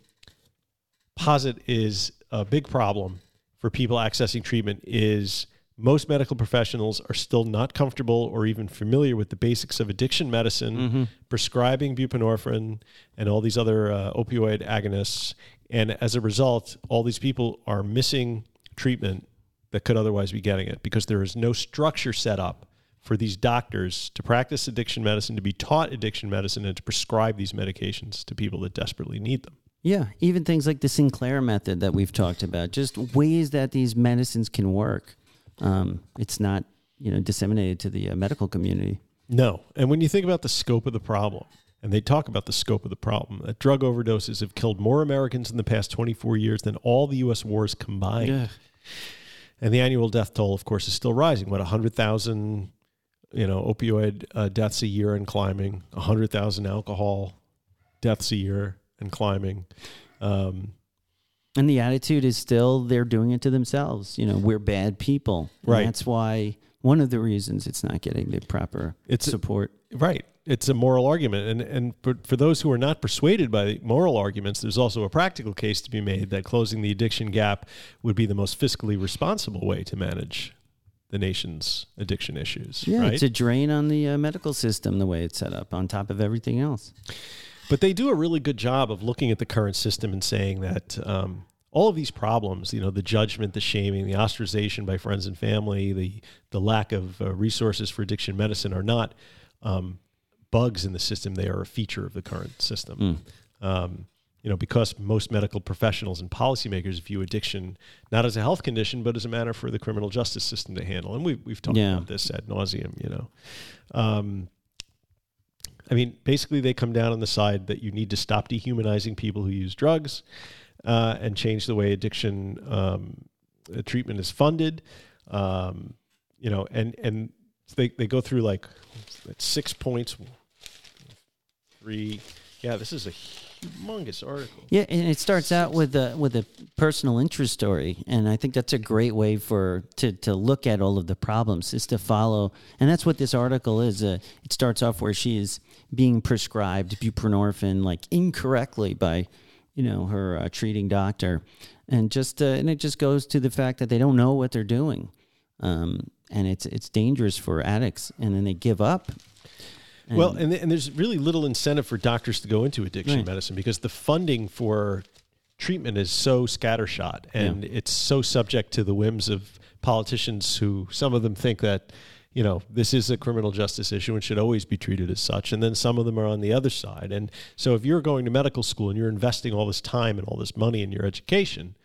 posit is a big problem for people accessing treatment is most medical professionals are still not comfortable or even familiar with the basics of addiction medicine, Mm-hmm. prescribing buprenorphine and all these other uh, opioid agonists. And as a result, all these people are missing treatment that could otherwise be getting it because there is no structure set up for these doctors to practice addiction medicine, to be taught addiction medicine, and to prescribe these medications to people that desperately need them. Yeah, even things like the Sinclair method that we've talked about, just ways that these medicines can work. Um, it's not, you know, disseminated to the uh, medical community. No. And when you think about the scope of the problem, and they talk about the scope of the problem, that drug overdoses have killed more Americans in the past 24 years than all the U.S. wars combined. And the annual death toll, of course, is still rising. What, 100,000, you know, opioid uh, deaths a year and climbing, 100,000 alcohol deaths a year and climbing. Um, And the attitude is still they're doing it to themselves. You know, we're bad people. And Right. That's why one of the reasons it's not getting the proper It's- support. Right. It's a moral argument. And, and for, for those who are not persuaded by moral arguments, there's also a practical case to be made that closing the addiction gap would be the most fiscally responsible way to manage the nation's addiction issues. Yeah, right? it's a drain on the uh, medical system the way it's set up on top of everything else. But they do a really good job of looking at the current system and saying that um, all of these problems, you know, the judgment, the shaming, the ostracization by friends and family, the the lack of uh, resources for addiction medicine are not um, bugs in the system. They are a feature of the current system. Um, you know, because most medical professionals and policymakers view addiction not as a health condition, but as a matter for the criminal justice system to handle. And we've, we've talked Yeah. about this ad nauseum, you know. Um, I mean, basically, they come down on the side that you need to stop dehumanizing people who use drugs uh, and change the way addiction um, uh, treatment is funded. Um, you know, and and they they go through like six points. Three, yeah, this is a humongous article. Yeah, and it starts out with a with a personal interest story, and I think that's a great way for to to look at all of the problems is to follow, and that's what this article is. Uh, it starts off where she is being prescribed buprenorphine like incorrectly by, you know, her uh, treating doctor, and just uh, and it just goes to the fact that they don't know what they're doing, um, and it's it's dangerous for addicts, and then they give up. Well, and, th- and there's really little incentive for doctors to go into addiction Right. medicine because the funding for treatment is so scattershot and it's so subject to the whims of politicians who some of them think that you know this is a criminal justice issue and should always be treated as such and then some of them are on the other side and so if you're going to medical school and you're investing all this time and all this money in your education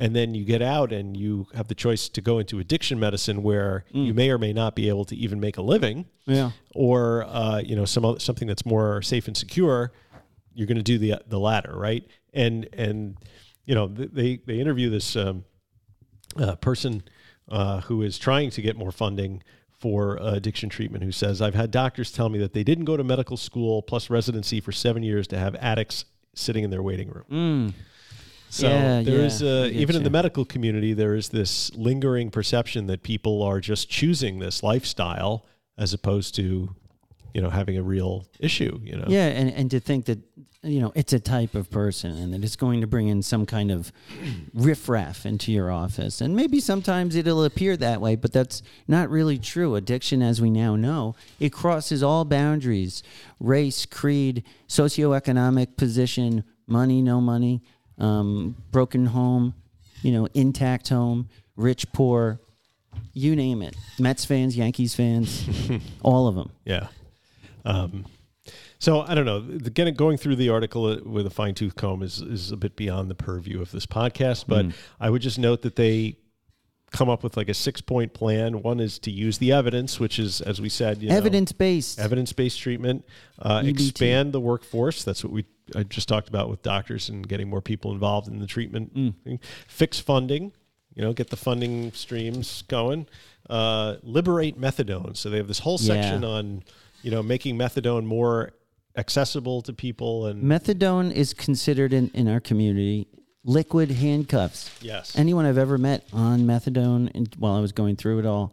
and then you get out and you have the choice to go into addiction medicine where you may or may not be able to even make a living Yeah. or uh, you know some other, something that's more safe and secure, you're going to do the the latter, right? And and you know they they interview this um, uh, person uh, who is trying to get more funding for uh, addiction treatment who says I've had doctors tell me that they didn't go to medical school plus residency for seven years to have addicts sitting in their waiting room. Mm. So Yeah, there is, yeah, even in the medical community, there is this lingering perception that people are just choosing this lifestyle as opposed to, you know, having a real issue. You know, Yeah, and, and to think that you know it's a type of person and that it's going to bring in some kind of riffraff into your office, and maybe sometimes it'll appear that way, but that's not really true. Addiction, as we now know, it crosses all boundaries: race, creed, socioeconomic position, money, no money, um, broken home, you know, intact home, rich, poor, you name it. Mets fans, Yankees fans, all of them. Yeah. Um, so I don't know. The, getting going through the article uh, with a fine tooth comb is is a bit beyond the purview of this podcast. But I would just note that they come up with like a six point plan. One is to use the evidence, which is, as we said, you know, Evidence based. evidence based treatment, uh, expand the workforce. That's what we I just talked about with doctors and getting more people involved in the treatment. thing. Fix funding, you know, get the funding streams going. Uh, liberate methadone. So they have this whole section Yeah. on, you know, making methadone more accessible to people and Methadone is considered in, in our community liquid handcuffs. Yes. Anyone I've ever met on methadone and while I was going through it all,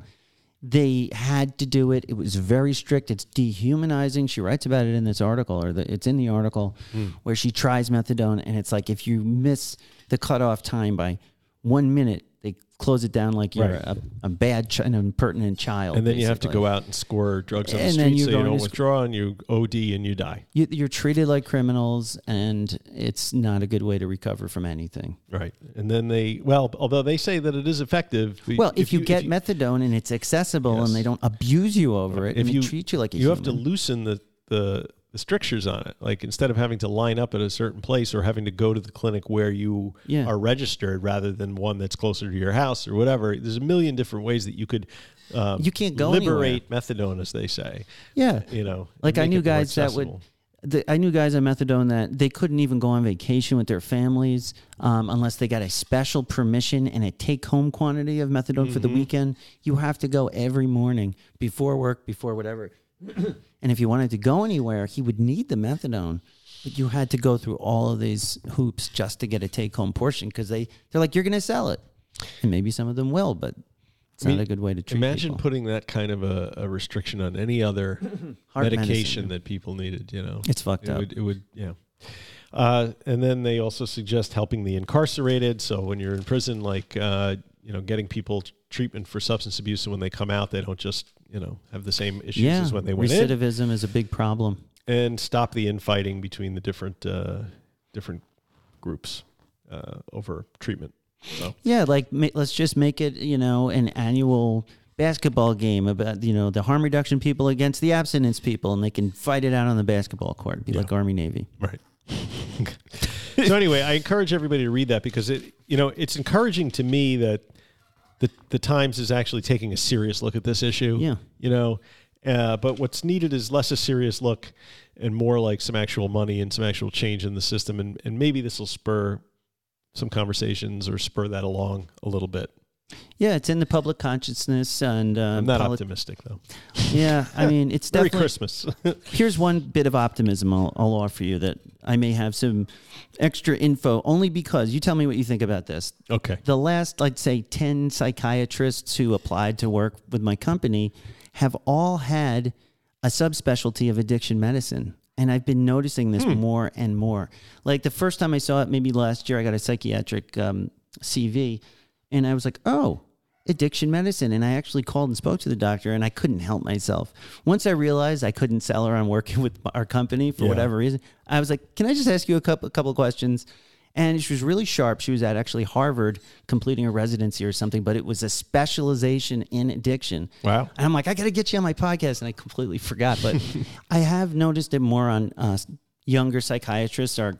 they had to do it. It was very strict. It's dehumanizing. She writes about it in this article, or the, it's in the article hmm. where she tries methadone, and it's like if you miss the cutoff time by one minute, they close it down like you're Right. a, a bad, ch- an impertinent child. and then you have to go out and score drugs on the street so you're don't to sc- withdraw and you OD and you die. You, you're treated like criminals, and it's not a good way to recover from anything. Right. And then they, well, although they say that it is effective. Well, if, you, get methadone and it's accessible Yes. and they don't abuse you over it, if and you they treat you like a you have to loosen the, the the strictures on it. Like instead of having to line up at a certain place or having to go to the clinic where you Yeah. are registered rather than one that's closer to your house or whatever. There's a million different ways that you could um, You can't go liberate methadone, as they say. yeah, You know, like I knew guys that would. The, I knew guys on methadone that they couldn't even go on vacation with their families um, unless they got a special permission and a take-home quantity of methadone for the Mm-hmm. weekend. You have to go every morning before work, before whatever. And if you wanted to go anywhere, he would need the methadone. But you had to go through all of these hoops just to get a take-home portion because they they're like you're going to sell it, and maybe some of them will, but it's I mean, not a good way to treat it. Imagine people. putting that kind of a, a restriction on any other medication medicine. that people needed. You know, It's fucked it up. Would, it would, yeah. Uh, and then they also suggest helping the incarcerated. So when you're in prison, like uh, you know, getting people treatment for substance abuse, and when they come out, they don't just you know have the same issues yeah, as when they went in, recidivism is a big problem. and stop the infighting between the different uh, different groups uh, over treatment. So Yeah, like ma- let's just make it, you know, an annual basketball game about, you know, the harm reduction people against the abstinence people, and they can fight it out on the basketball court, be like Army Navy. Right. so anyway, I encourage everybody to read that because it, you know, it's encouraging to me that the the Times is actually taking a serious look at this issue. Yeah. You know, uh, but what's needed is less a serious look and more like some actual money and some actual change in the system, and and maybe this will spur some conversations or spur that along a little bit. Yeah, it's in the public consciousness, and uh, I'm not poli- optimistic though. Yeah, I mean, it's Merry definitely. Christmas. Here's one bit of optimism I'll, I'll offer you that I may have some extra info, only because you tell me what you think about this. okay. the last, I'd say, 10 psychiatrists who applied to work with my company have all had a subspecialty of addiction medicine. And I've been noticing this more and more. Like the first time I saw it, maybe last year, I got a psychiatric um, CV and I was like, oh, addiction medicine. And I actually called and spoke to the doctor and I couldn't help myself. Once I realized I couldn't sell her on working with our company for Yeah. whatever reason, I was like, can I just ask you a couple, a couple of questions? And she was really sharp. She was at actually Harvard completing a residency or something, but it was a specialization in addiction. Wow. And I'm like, I got to get you on my podcast. And I completely forgot. But I have noticed it more on uh, younger psychiatrists are.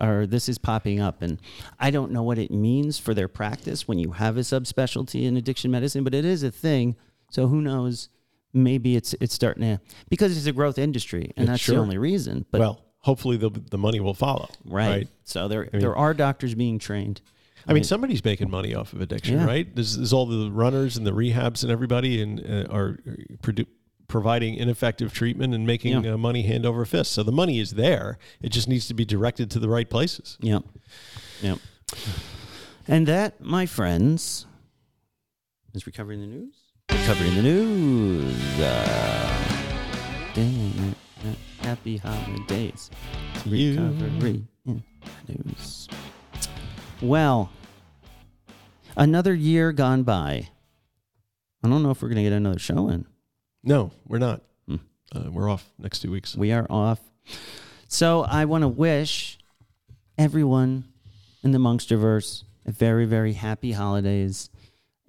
Or this is popping up, and I don't know what it means for their practice when you have a subspecialty in addiction medicine, but it is a thing. So who knows? Maybe it's it's starting to because it's a growth industry, and Yeah, that's sure. the only reason. But well, hopefully the the money will follow. right. So there there are doctors being trained. I mean, somebody's making money off of addiction, Yeah. right? There's, there's all the runners and the rehabs and everybody, and uh, are produ- providing ineffective treatment and making Yeah. uh, money hand over fist. So the money is there; it just needs to be directed to the right places. Yep. Yep. And that, my friends, is recovering the news. Recovering the news. Uh, dang it. Happy holidays. Recovery in the news. Well, another year gone by. I don't know if we're going to get another show in. No, we're not. Hmm. Uh, we're off next two weeks. We are off. So I want to wish everyone in the Monksterverse a very, very happy holidays.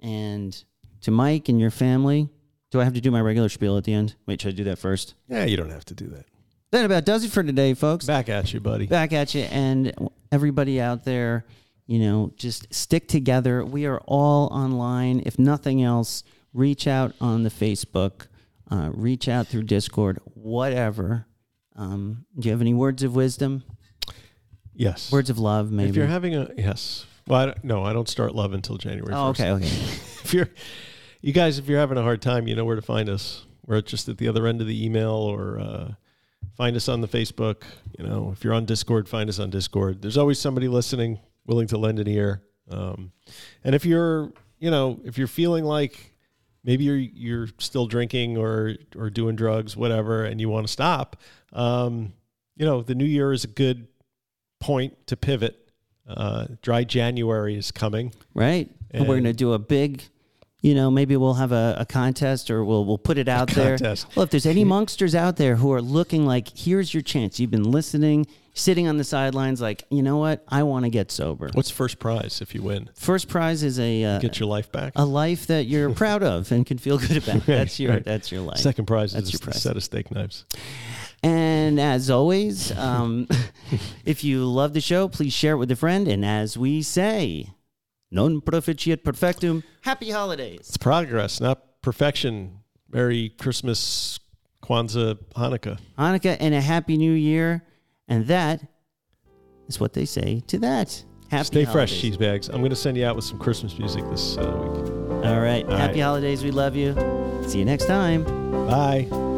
And to Mike and your family, do I have to do my regular spiel at the end? Wait, should I do that first? Yeah, you don't have to do that. That about does it for today, folks. Back at you, buddy. Back at you. And everybody out there, you know, just stick together. We are all online. If nothing else, reach out on the Facebook, uh, reach out through Discord, whatever. Um, do you have any words of wisdom? Yes. Words of love, maybe. If you're having a yes, well, I don't, no, I don't start love until January. oh, 1st. okay, okay. if you're you guys if you're having a hard time you know where to find us we're just at the other end of the email or uh, find us on the facebook you know if you're on discord find us on discord there's always somebody listening willing to lend an ear. Um, and if you're, you know, if you're feeling like maybe you're you're still drinking or or doing drugs, whatever, and you want to stop, um, you know, the new year is a good point to pivot. Uh, dry January is coming. Right. And we're going to do a big, you know, maybe we'll have a, a contest or we'll we'll put it out there. contest. Well, if there's any monsters out there who are looking like, here's your chance. You've been listening, sitting on the sidelines, like, you know what? I want to get sober. What's first prize if you win? First prize is a uh, Get your life back. a life that you're proud of and can feel good about. That's your right. that's your life. Second prize That's is your a prize. set of steak knives. And as always, um, if you love the show, please share it with a friend. And as we say, non proficiat perfectum. Happy holidays. It's progress, not perfection. Merry Christmas, Kwanzaa, Hanukkah. Hanukkah and a happy new year. And that is what they say to that. Happy Stay fresh, cheese bags. I'm going to send you out with some Christmas music this uh, week. All right. All happy right. holidays. We love you. See you next time. Bye.